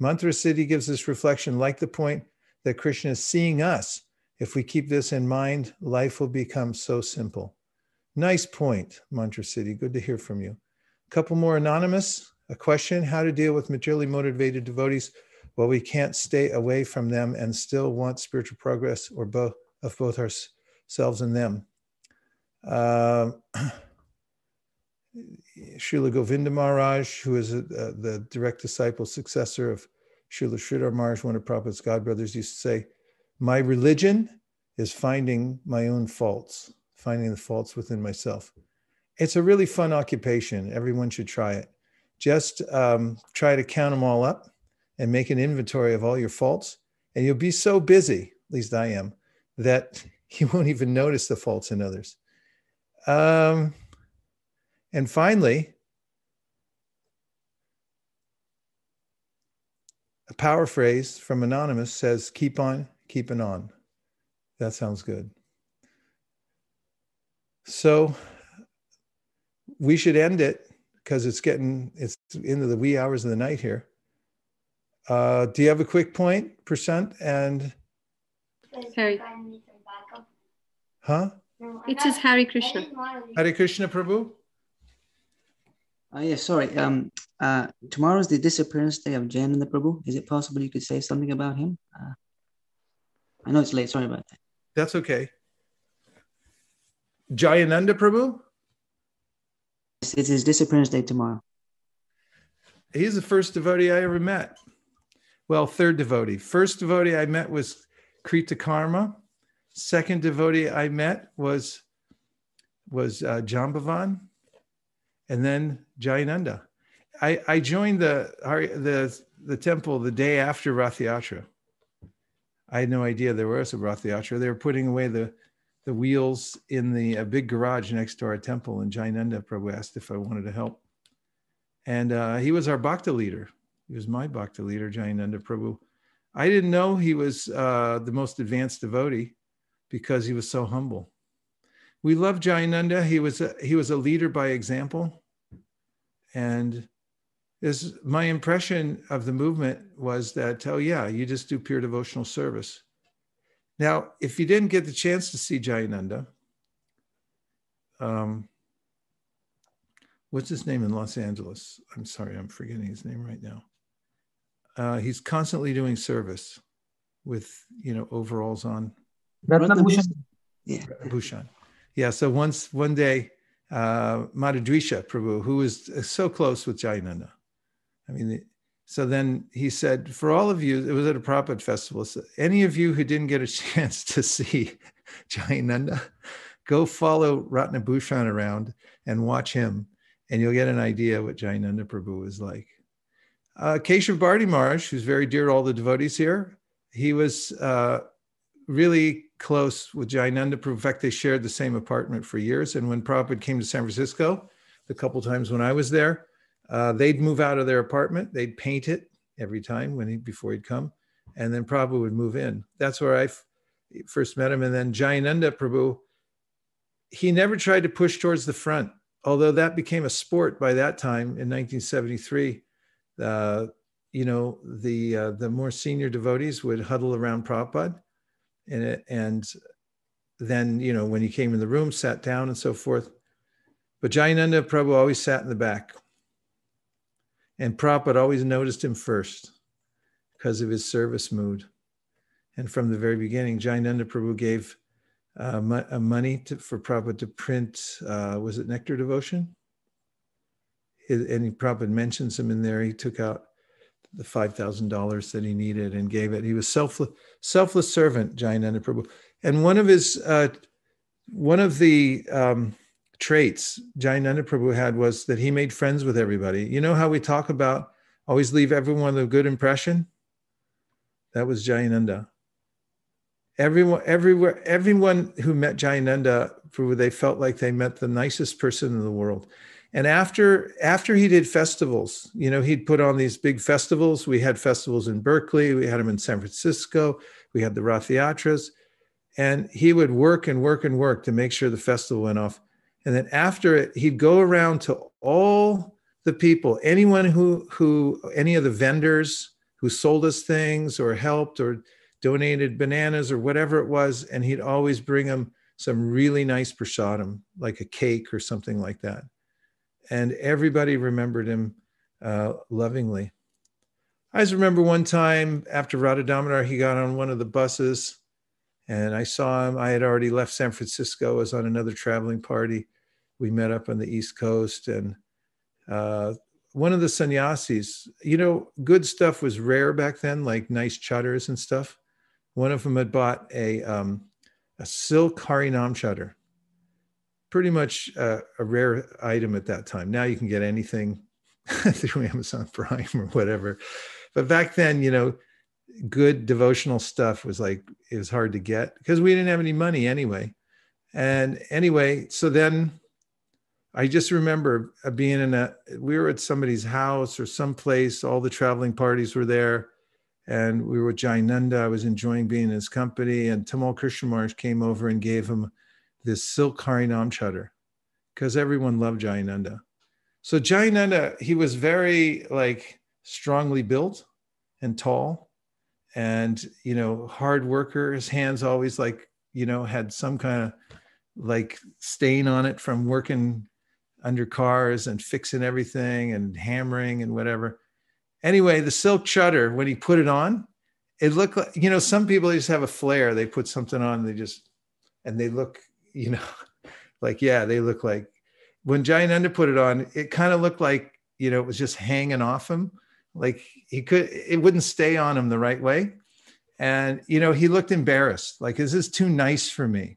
Mantra Siddhi gives us reflection like the point that Krishna is seeing us. If we keep this in mind, life will become so simple. Nice point, Mantra Siddhi. Good to hear from you. A couple more anonymous. A question How to deal with materially motivated devotees while we can't stay away from them and still want spiritual progress or both of both ourselves and them. Uh, Srila Govinda Maharaj, who is a, a, the direct disciple, successor of Srila Sridhar Maharaj, one of Prabhupada's godbrothers, used to say, My religion is finding my own faults, finding the faults within myself. It's a really fun occupation. Everyone should try it. Just um, try to count them all up and make an inventory of all your faults. And you'll be so busy, at least I am, that you won't even notice the faults in others. Um, and finally, a power phrase from Anonymous says, keep on keeping on. That sounds good. So we should end it because it's getting, it's into the wee hours of the night here. Uh, do you have a quick point, percent? And Harry. Huh? It says Hari Krishna. Hare Krishna Prabhu? Oh, yeah, sorry. Um, uh, tomorrow is the disappearance day of Jayananda Prabhu. Is it possible you could say something about him? Uh, I know it's late. Sorry about that. That's okay. Jayananda Prabhu? It's, it's his disappearance day tomorrow. He's the first devotee I ever met. Well, third devotee. First devotee I met was Krita Karma. Second devotee I met was was uh, Jambavan and then Jayananda. I, I joined the, the, the temple the day after Rath Yatra. I had no idea there was a Rath Yatra. They were putting away the, the wheels in the a big garage next to our temple, and Jayananda Prabhu asked if I wanted to help. And uh, he was our bhakta leader. He was my bhakta leader, Jayananda Prabhu. I didn't know he was uh, the most advanced devotee because he was so humble. We love Jayananda. He was a, he was a leader by example. And is my impression of the movement was that, oh, yeah, you just do pure devotional service. Now, if you didn't get the chance to see Jayananda, um, what's his name in Los Angeles? I'm sorry, I'm forgetting his name right now. Uh, he's constantly doing service with, you know, overalls on. Ratnabhushan. Yeah. Bhushan. Yeah. So once, one day, uh, Madhudvisha Prabhu, who was so close with Jayananda. I mean, so then he said, for all of you, it was at a Prabhupada festival, so any of you who didn't get a chance to see Jayananda, go follow Ratnabhushan around and watch him, and you'll get an idea what Jayananda Prabhu was like. Uh, Keshav Bharti Maharaj, who's very dear to all the devotees here, he was uh, really close with Jayananda. Fact, they shared the same apartment for years. And when Prabhupada came to San Francisco, the couple times when I was there, uh, they'd move out of their apartment, they'd paint it every time when he before he'd come, and then Prabhu would move in. That's where I f- first met him. And then Jayananda Prabhu, he never tried to push towards the front, although that became a sport by that time in 1973. Uh, you know, the uh, the more senior devotees would huddle around Prabhupada, and it, and then you know when he came in the room, sat down and so forth. But Jayananda Prabhu always sat in the back, and Prabhupada always noticed him first because of his service mood. And from the very beginning, Jayananda Prabhu gave uh, uh, money to, for Prabhupada to print, uh, was it Nectar Devotion? And Prabhupada mentions him in there. He took out the $5,000 that he needed and gave it. He was selfless, selfless servant, Jayananda Prabhu. And one of his, uh, one of the um, traits Jayananda Prabhu had was that he made friends with everybody. You know how we talk about always leave everyone a good impression? That was Jayananda. Everyone, everywhere, everyone who met Jayananda, they felt like they met the nicest person in the world. And after after he did festivals, you know, he'd put on these big festivals. We had festivals in Berkeley, we had them in San Francisco, we had the Rath Yatras, and he would work and work and work to make sure the festival went off. And then after it, he'd go around to all the people, anyone who who any of the vendors who sold us things or helped or donated bananas or whatever it was, and he'd always bring them some really nice prasadam, like a cake or something like that. And everybody remembered him uh, lovingly. I just remember one time after Radha he got on one of the buses and I saw him. I had already left San Francisco, I was on another traveling party. We met up on the East Coast and uh, one of the sannyasis, you know, good stuff was rare back then, like nice chadars and stuff. One of them had bought a, um, a silk Harinam chadar, pretty much uh, a rare item at that time. Now you can get anything through Amazon Prime or whatever. But back then, you know, good devotional stuff was like, it was hard to get because we didn't have any money anyway. And anyway, so then I just remember uh, being in a, we were at somebody's house or someplace, all the traveling parties were there. And we were with Jayananda. I was enjoying being in his company. And Tamal Krishna Maharaj came over and gave him this silk Harinam chadar because everyone loved Jayananda. So Jayananda, he was very like strongly built and tall and, you know, hard worker. His hands always like, you know, had some kind of like stain on it from working under cars and fixing everything and hammering and whatever. Anyway, the silk chadar, when he put it on, it looked like, you know, some people just have a flair. They put something on, they just, and they look, you know, like, yeah, they look like when Jayananda put it on, it kind of looked like, you know, it was just hanging off him. Like he could, it wouldn't stay on him the right way. And, you know, he looked embarrassed. Like, is this too nice for me?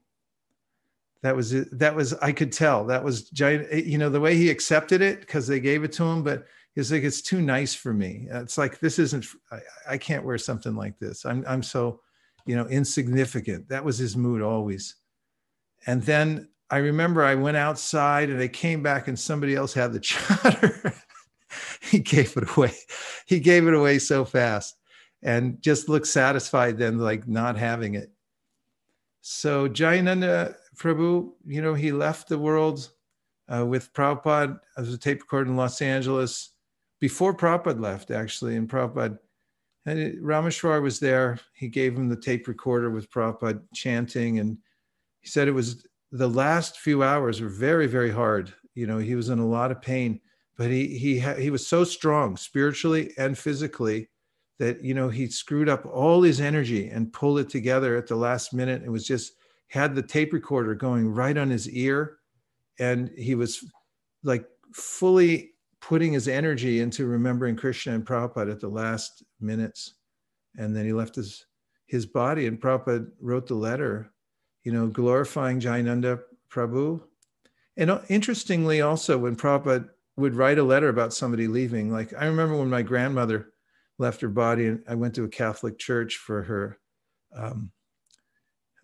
that was it. that was i could tell that was giant eh, you know the way he accepted it because they gave it to him but he's like it's too nice for me it's like this isn't I, I, can't wear something like this i'm i'm so you know insignificant that was his mood always and then i remember i went outside and i came back and somebody else had the chadar he gave it away he gave it away so fast and just looked satisfied then like not having it so Jayananda Prabhu, you know, he left the world uh, with Prabhupada as a tape recorder in Los Angeles before Prabhupada left, actually. And Prabhupada, and it, Rameshwar was there. He gave him the tape recorder with Prabhupada chanting. And he said it was the last few hours were very, very hard. You know, he was in a lot of pain, but he, he, he was so strong spiritually and physically that, you know, he screwed up all his energy and pulled it together at the last minute. It was just, had the tape recorder going right on his ear and he was like fully putting his energy into remembering Krishna and Prabhupada at the last minutes. And then he left his his body and Prabhupada wrote the letter, you know, glorifying Jayananda Prabhu. And interestingly, also when Prabhupada would write a letter about somebody leaving, like I remember when my grandmother left her body and I went to a Catholic church for her um,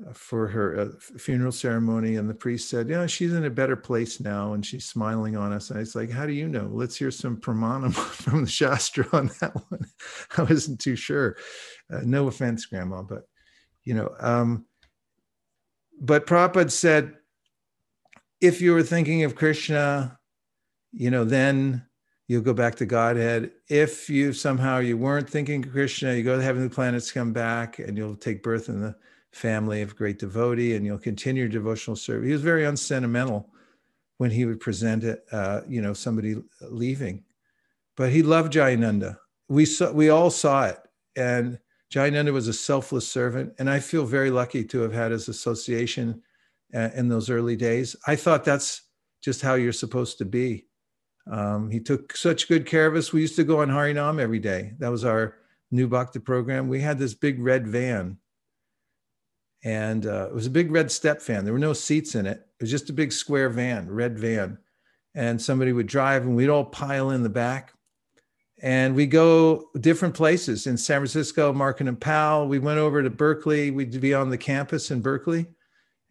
uh, for her uh, funeral ceremony, and the priest said, "Yeah, she's in a better place now, and she's smiling on us." And it's like, "How do you know? Let's hear some pramanam from the Shastra on that one." I wasn't too sure. Uh, no offense, Grandma, but you know. Um, but Prabhupada said, if you were thinking of Krishna, you know, then you'll go back to Godhead. If you somehow you weren't thinking of Krishna, you go to heavenly planets, come back, and you'll take birth in the family of great devotee, and you'll continue your devotional service. He was very unsentimental when he would present it, uh, you know, somebody leaving, but he loved Jayananda. We saw, we all saw it, and Jayananda was a selfless servant, and I feel very lucky to have had his association uh, in those early days. I thought that's just how you're supposed to be. Um, he took such good care of us. We used to go on Harinam every day. That was our new Bhakti program. We had this big red van, and uh, it was a big red step van. There were no seats in it. It was just a big square van, red van, and somebody would drive, and we'd all pile in the back and we go different places in San Francisco, Market and Powell. We went over to Berkeley. We'd be on the campus in Berkeley,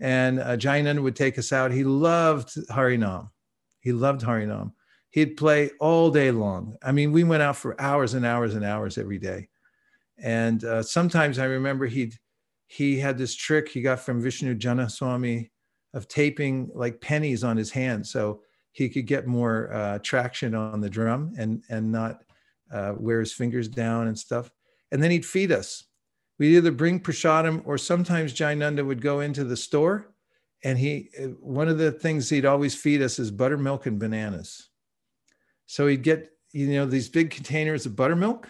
and uh, Jayananda would take us out. He loved Harinam. He loved Harinam. He'd play all day long. I mean, we went out for hours and hours and hours every day. And uh, sometimes I remember he'd he had this trick he got from Vishnu Jana Swami of taping like pennies on his hand so he could get more uh, traction on the drum and and not uh, wear his fingers down and stuff. And then he'd feed us. We'd either bring prasadam or sometimes Jayananda would go into the store and he, uh, one of the things he'd always feed us is buttermilk and bananas. So he'd get, you know, these big containers of buttermilk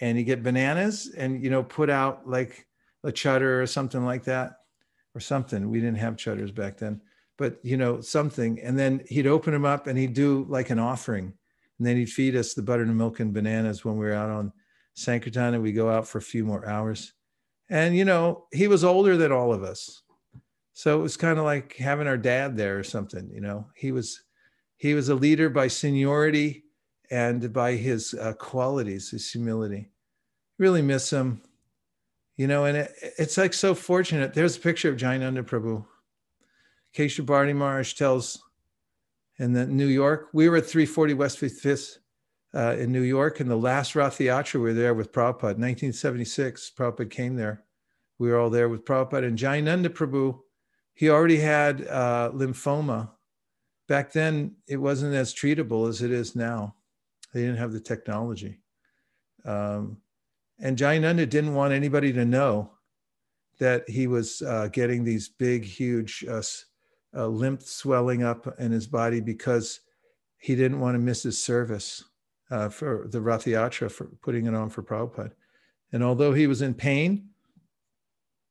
and he'd get bananas and, you know, put out like a chadar or something like that or something. We didn't have chadars back then, but, you know, something. And then he'd open them up and he'd do like an offering and then he'd feed us the butter and milk and bananas when we were out on Sankirtan and we go out for a few more hours. And, you know, he was older than all of us. So it was kind of like having our dad there or something, you know, he was, he was a leader by seniority and by his uh, qualities, his humility. Really miss him, you know, and it, it's like so fortunate. There's a picture of Jayananda Prabhu. Keshav Bharati Maharaj tells in the New York. We were at 340 West 55th uh, in New York, and the last Rath Yatra, we were there with Prabhupada. 1976, Prabhupada came there. We were all there with Prabhupada. And Jayananda Prabhu, he already had uh, lymphoma. Back then, it wasn't as treatable as it is now. They didn't have the technology. Um, and Jayananda didn't want anybody to know that he was uh, getting these big, huge uh, lymph swelling up in his body because he didn't want to miss his service uh, for the Rath Yatra, for putting it on for Prabhupada. And although he was in pain,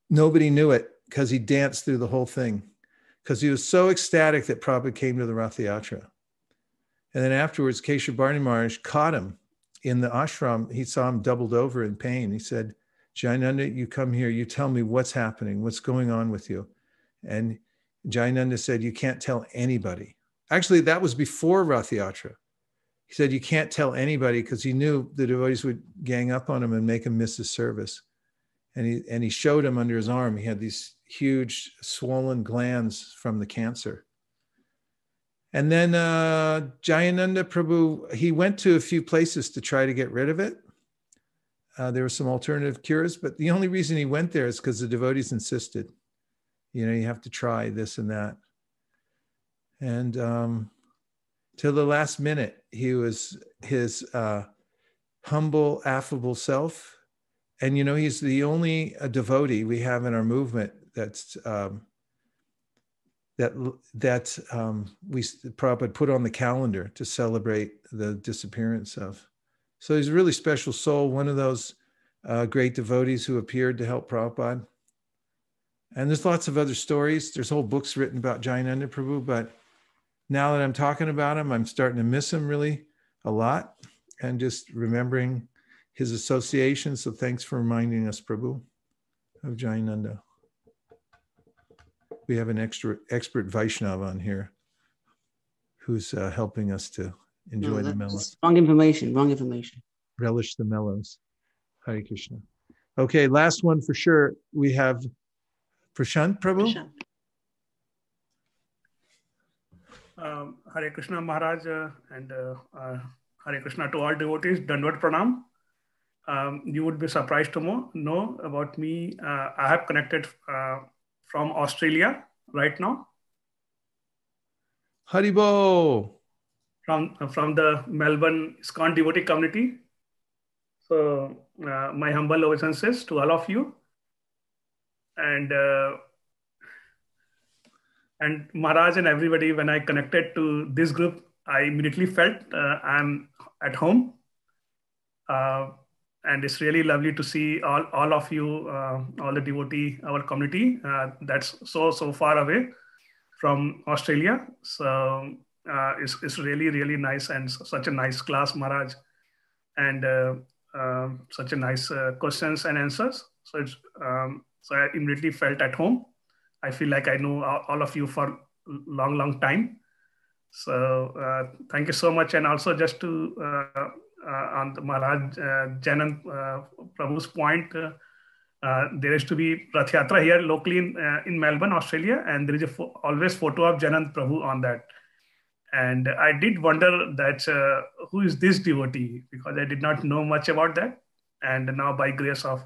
nobody knew it because he danced through the whole thing because he was so ecstatic that Prabhupada came to the Rath Yatra. And then afterwards, Keshav Bharati Maharaj caught him in the ashram. He saw him doubled over in pain. He said, Jayananda, you come here, you tell me what's happening, what's going on with you. And Jayananda said, You can't tell anybody. Actually, that was before Rath Yatra. He said, You can't tell anybody because he knew the devotees would gang up on him and make him miss his service. And he, and he showed him under his arm, he had these huge swollen glands from the cancer. And then uh, Jayananda Prabhu, he went to a few places to try to get rid of it. Uh, there were some alternative cures, but the only reason he went there is because the devotees insisted you know you have to try this and that and um, till the last minute he was his uh, humble affable self and you know he's the only uh, devotee we have in our movement that's um, that that um, we Prabhupada put on the calendar to celebrate the disappearance of. So he's a really special soul, one of those uh, great devotees who appeared to help Prabhupada. And there's lots of other stories. There's whole books written about Jayananda Prabhu, but now that I'm talking about him, I'm starting to miss him really a lot and just remembering his association. So thanks for reminding us, Prabhu, of Jayananda. We have an extra expert Vaishnava on here who's uh, helping us to enjoy no, the mellows. Wrong information, wrong information. Relish the mellows. Hare Krishna. Okay, last one for sure. We have Prashant Prabhu? Prashant. Um, Hare Krishna Maharaj uh, and uh, uh, Hare Krishna to all devotees. Dandvat Pranam. Um, you would be surprised to know, know about me. Uh, I have connected uh, from Australia right now. Haribo. From from the Melbourne ISKCON devotee community. So uh, my humble obeisances to all of you. And uh, and Maharaj and everybody, when I connected to this group, I immediately felt uh, I'm at home. Uh, and it's really lovely to see all, all of you, uh, all the devotee, our community uh, that's so, so far away from Australia. So uh, it's, it's really, really nice and such a nice class, Maharaj. And uh, such a nice questions and answers. So it's, um, so I immediately felt at home I feel like I know all of you for long, long time. So uh, thank you so much. And also just to uh, uh, on the Maharaj uh, Janan uh, Prabhu's point, uh, there is to be Rath Yatra here locally in, in Melbourne, Australia, and there is a fo- always photo of Janan Prabhu on that. And I did wonder that who is this devotee because I did not know much about that. And now by grace of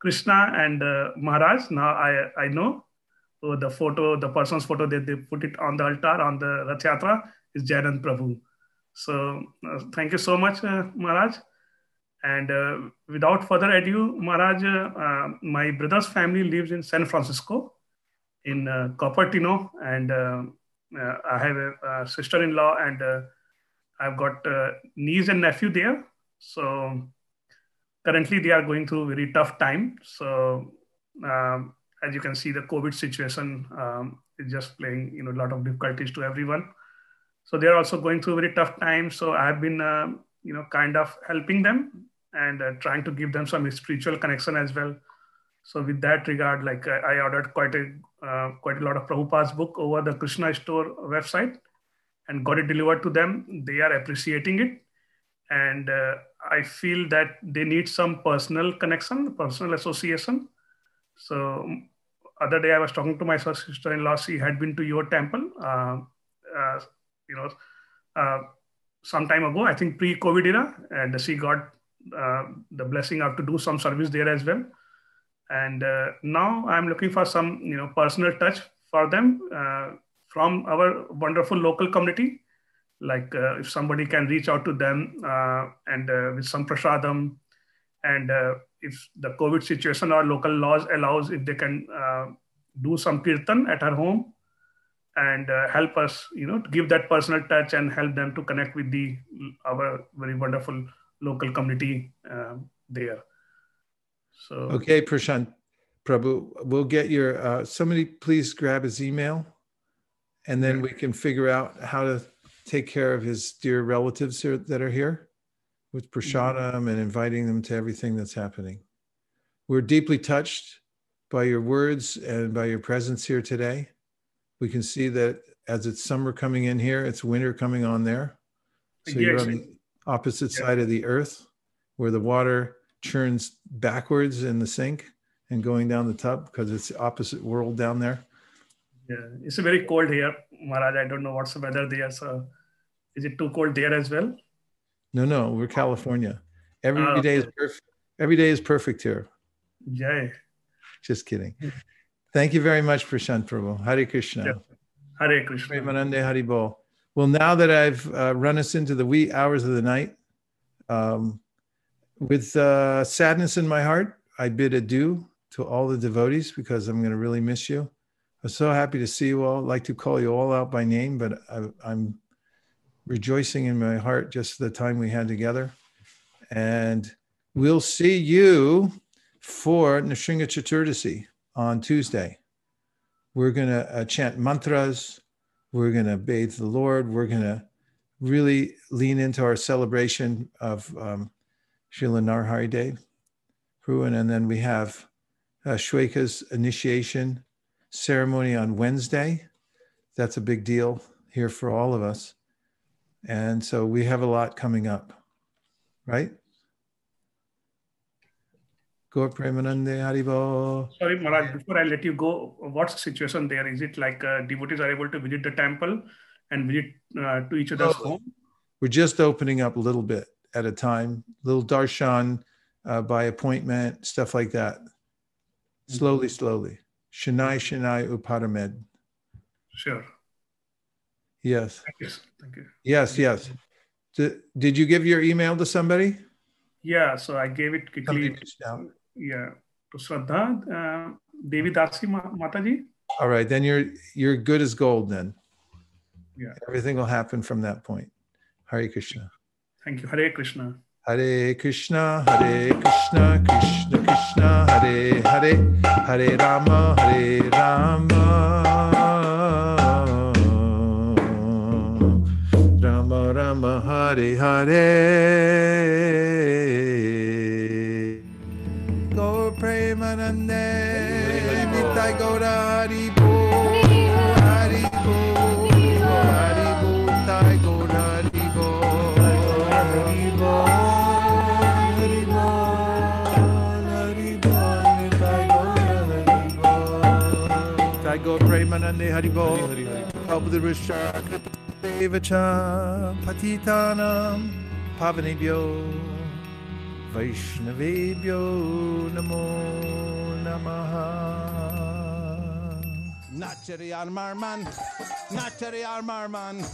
Krishna and Maharaj, now I, I know so the photo, the person's photo that they put it on the altar on the Rath is Jayanand Prabhu. So uh, thank you so much, uh, Maharaj. And uh, without further ado, Maharaj, uh, my brother's family lives in San Francisco, in uh, Cupertino, and uh, I have a, a sister-in-law, and I've got niece and nephew there. So currently, they are going through very tough time. So um, as you can see, the COVID situation um, is just playing you know a lot of difficulties to everyone. So they're also going through very tough time. So I've been uh, you know kind of helping them and uh, trying to give them some spiritual connection as well. So with that regard, like I, I ordered quite a uh, quite a lot of Prabhupada's book over the Krishna Store website and got it delivered to them. They are appreciating it, and uh, I feel that they need some personal connection, personal association so other day I was talking to my sister-in-law. She had been to your temple, uh, uh, you know, uh, some time ago. I think pre-COVID era, and she got uh, the blessing of to do some service there as well. And uh, now I'm looking for some, you know, personal touch for them uh, from our wonderful local community. Like if somebody can reach out to them and with some prasadam and if the COVID situation or local laws allows, if they can uh, do some kirtan at her home and uh, help us, you know, to give that personal touch and help them to connect with the our very wonderful local community uh, there. So okay, Prashant Prabhu, we'll get your. Uh, somebody please grab his email, and then we can figure out how to take care of his dear relatives here, that are here with prasadam mm-hmm. and inviting them to everything that's happening. We're deeply touched by your words and by your presence here today. We can see that as it's summer coming in here, it's winter coming on there. So you're on the opposite side of the earth where the water churns backwards in the sink and going down the tub because it's the opposite world down there. Yeah, it's very cold here, Maharaj. I don't know what's the weather there. So is it too cold there as well? No, no, we're California. Every Ah, day is perfect. Every day is perfect here. Jai. Just kidding. Thank you very much, Prashant Prabhu. Hare Krishna. Yeah. Hare Krishna. Premanande Hari Bol. Well, now that I've uh, run us into the wee hours of the night, um, with uh, sadness in my heart, I bid adieu to all the devotees because I'm going to really miss you. I'm so happy to see you all. I'd like to call you all out by name, but I, I'm rejoicing in my heart just the time we had together. And we'll see you for Nrsimha Chaturdashi on Tuesday. We're going to uh, chant mantras. We're going to bathe the Lord. We're going to really lean into our celebration of um, Srila Narhari Day, Pruin. And then we have uh, Shweka's initiation ceremony on Wednesday. That's a big deal here for all of us. And so we have a lot coming up, right? Gaur Premanande Haribo. Sorry, Maharaj, before I let you go, what's the situation there? Is it like uh, devotees are able to visit the temple and visit uh, to each other's Oh. home? We're just opening up a little bit at a time, little darshan uh, by appointment, stuff like that. Slowly, slowly. Shanai, Shanai, Uparamed. Sure. Yes. Thank you. Thank you. Yes, yes. Did, did you give your email to somebody? Yeah, so I gave it quickly. Somebody reached out. Yeah, to Shraddha, uh, Devi Dasi Mataji. All right, then you're you're good as gold then. Yeah. Everything will happen from that point. Hare Krishna. Thank you. Hare Krishna. Hare Krishna, Hare Krishna, Krishna Krishna, Hare Hare, Hare Rama, Hare. Rama Hare Hare. Gaur Premanande, Nitai Gaura Hari Bo, Hari Bo, Hari Bo, Nitai Vacham Patitanam Pavanebhyo Vaishnavebhyo Namo Namaha. Nachariyar Marman Nachariyar Marman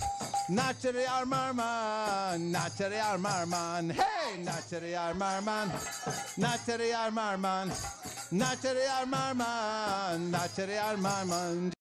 Nachariyar Marman Nachariyar Marman. Hey Nachariyar Marman Nachariyar Marman Nachariyar Marman Nachariyar Marman.